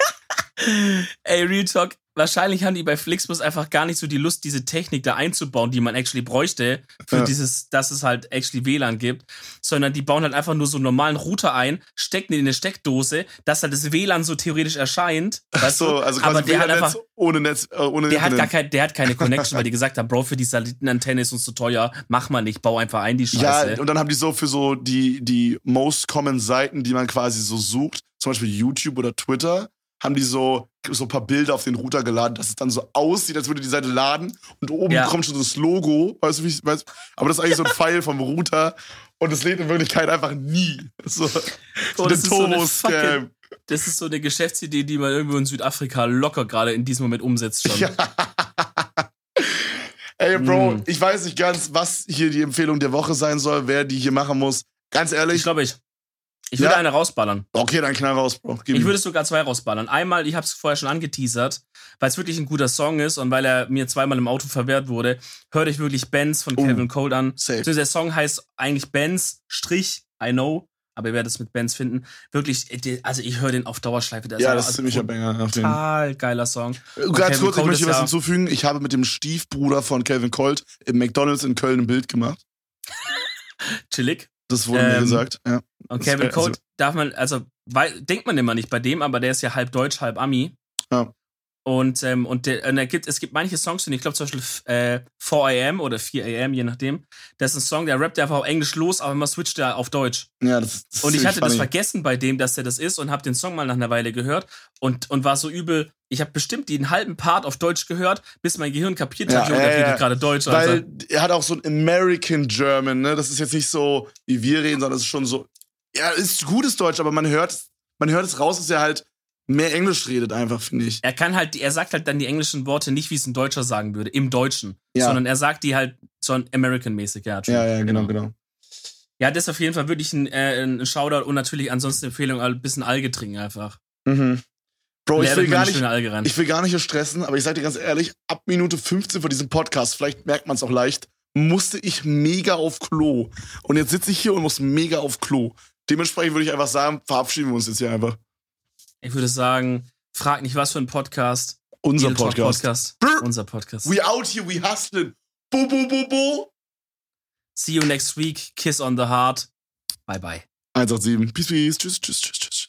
Ey, Real Talk, wahrscheinlich haben die bei Flixbus einfach gar nicht so die Lust, diese Technik da einzubauen, die man actually bräuchte, für Ja. dieses, dass es halt actually WLAN gibt, sondern die bauen halt einfach nur so einen normalen Router ein, stecken ihn in eine Steckdose, dass halt das WLAN so theoretisch erscheint. Ach weißt so, also quasi aber der hat einfach, ohne Netz, äh, ohne der hat gar Internet. kein, der hat keine Connection, weil die gesagt haben, Bro, für die Satellitenantenne ist uns zu teuer, mach mal nicht, bau einfach ein die Scheiße. Ja, und dann haben die so für so die, die most common Seiten, die man quasi so sucht, zum Beispiel YouTube oder Twitter, haben die so, so ein paar Bilder auf den Router geladen, dass es dann so aussieht, als würde die Seite laden und oben Ja. kommt schon das Logo, weißt du, wie ich weiß, aber das ist eigentlich so ein *laughs* Pfeil vom Router und es lädt in Wirklichkeit einfach nie. So, ein das ist so eine Turbo-Scam. fucking- Das ist so eine Geschäftsidee, die man irgendwo in Südafrika locker gerade in diesem Moment umsetzt schon. Ja. Ey, Bro, Mm. ich weiß nicht ganz, was hier die Empfehlung der Woche sein soll, wer die hier machen muss. Ganz ehrlich, Ich glaube ich. Ich würde Ja. eine rausballern. okay, dann knall raus, Bro. Gib Ich würde sogar zwei rausballern. Einmal, ich habe es vorher schon angeteasert, weil es wirklich ein guter Song ist und weil er mir zweimal im Auto verwehrt wurde, hörte ich wirklich Benz von Oh. Kevin Cold an. Safe. Also der Song heißt eigentlich Benz, Strich, I know, aber ihr werdet es mit Benz finden. Wirklich, äh, also ich höre den auf Dauerschleife. Der Ja, aber das ist ziemlicher Banger. Total geiler Song. Ganz Kevin kurz, ich möchte ist was ja- hinzufügen. Ich habe mit dem Stiefbruder von Calvin Colt im McDonalds in Köln ein Bild gemacht. Chillig. Das wurde mir Ähm, gesagt. Ja. Und Kevin wär- also- darf man, also weil, denkt man immer nicht bei dem, aber der ist ja halb Deutsch, halb Ami. Ja. Und, ähm, und, der, und er gibt, es gibt manche Songs, und ich glaube zum Beispiel äh, 4 am oder 4 am, je nachdem. Das ist ein Song, der rappt einfach auf Englisch los, aber man switcht da auf Deutsch. Ja, das, das Und ich hatte das funny. vergessen bei dem, dass der das ist und habe den Song mal nach einer Weile gehört und, und war so übel. Ich habe bestimmt den halben Part auf Deutsch gehört, bis mein Gehirn kapiert hat, ja, ja. redet gerade Deutsch. Weil er hat auch so ein American German, ne? Das ist jetzt nicht so, wie wir reden, sondern es ist schon so. Ja, ist gutes Deutsch, aber man hört, man hört es raus, dass er halt mehr Englisch redet, einfach, finde ich. er kann halt, er sagt halt dann die englischen Worte nicht, wie es ein Deutscher sagen würde, im Deutschen, Ja. sondern er sagt die halt so ein American-mäßig, ja. Ja, ja, genau, genau. Ja, das ist auf jeden Fall wirklich ein, äh, ein Shoutout und natürlich ansonsten Empfehlung, ein bisschen Alge trinken einfach. Mhm. Bro, ich will gar nicht, ich will gar nicht hier stressen, aber ich sag dir ganz ehrlich, ab Minute 15 von diesem Podcast, vielleicht merkt man es auch leicht, musste ich mega auf Klo. Und jetzt sitze ich hier und muss mega auf Klo. Dementsprechend würde ich einfach sagen, verabschieden wir uns jetzt hier einfach. Ich würde sagen, frag nicht, was für ein Podcast. Unser Podcast. Podcast. Unser Podcast. We out here, we hustling. Bo, bo, bo, bo. See you next week. Kiss on the heart. Bye bye. 187. Peace, peace. Tschüss, tschüss, tschüss, tschüss.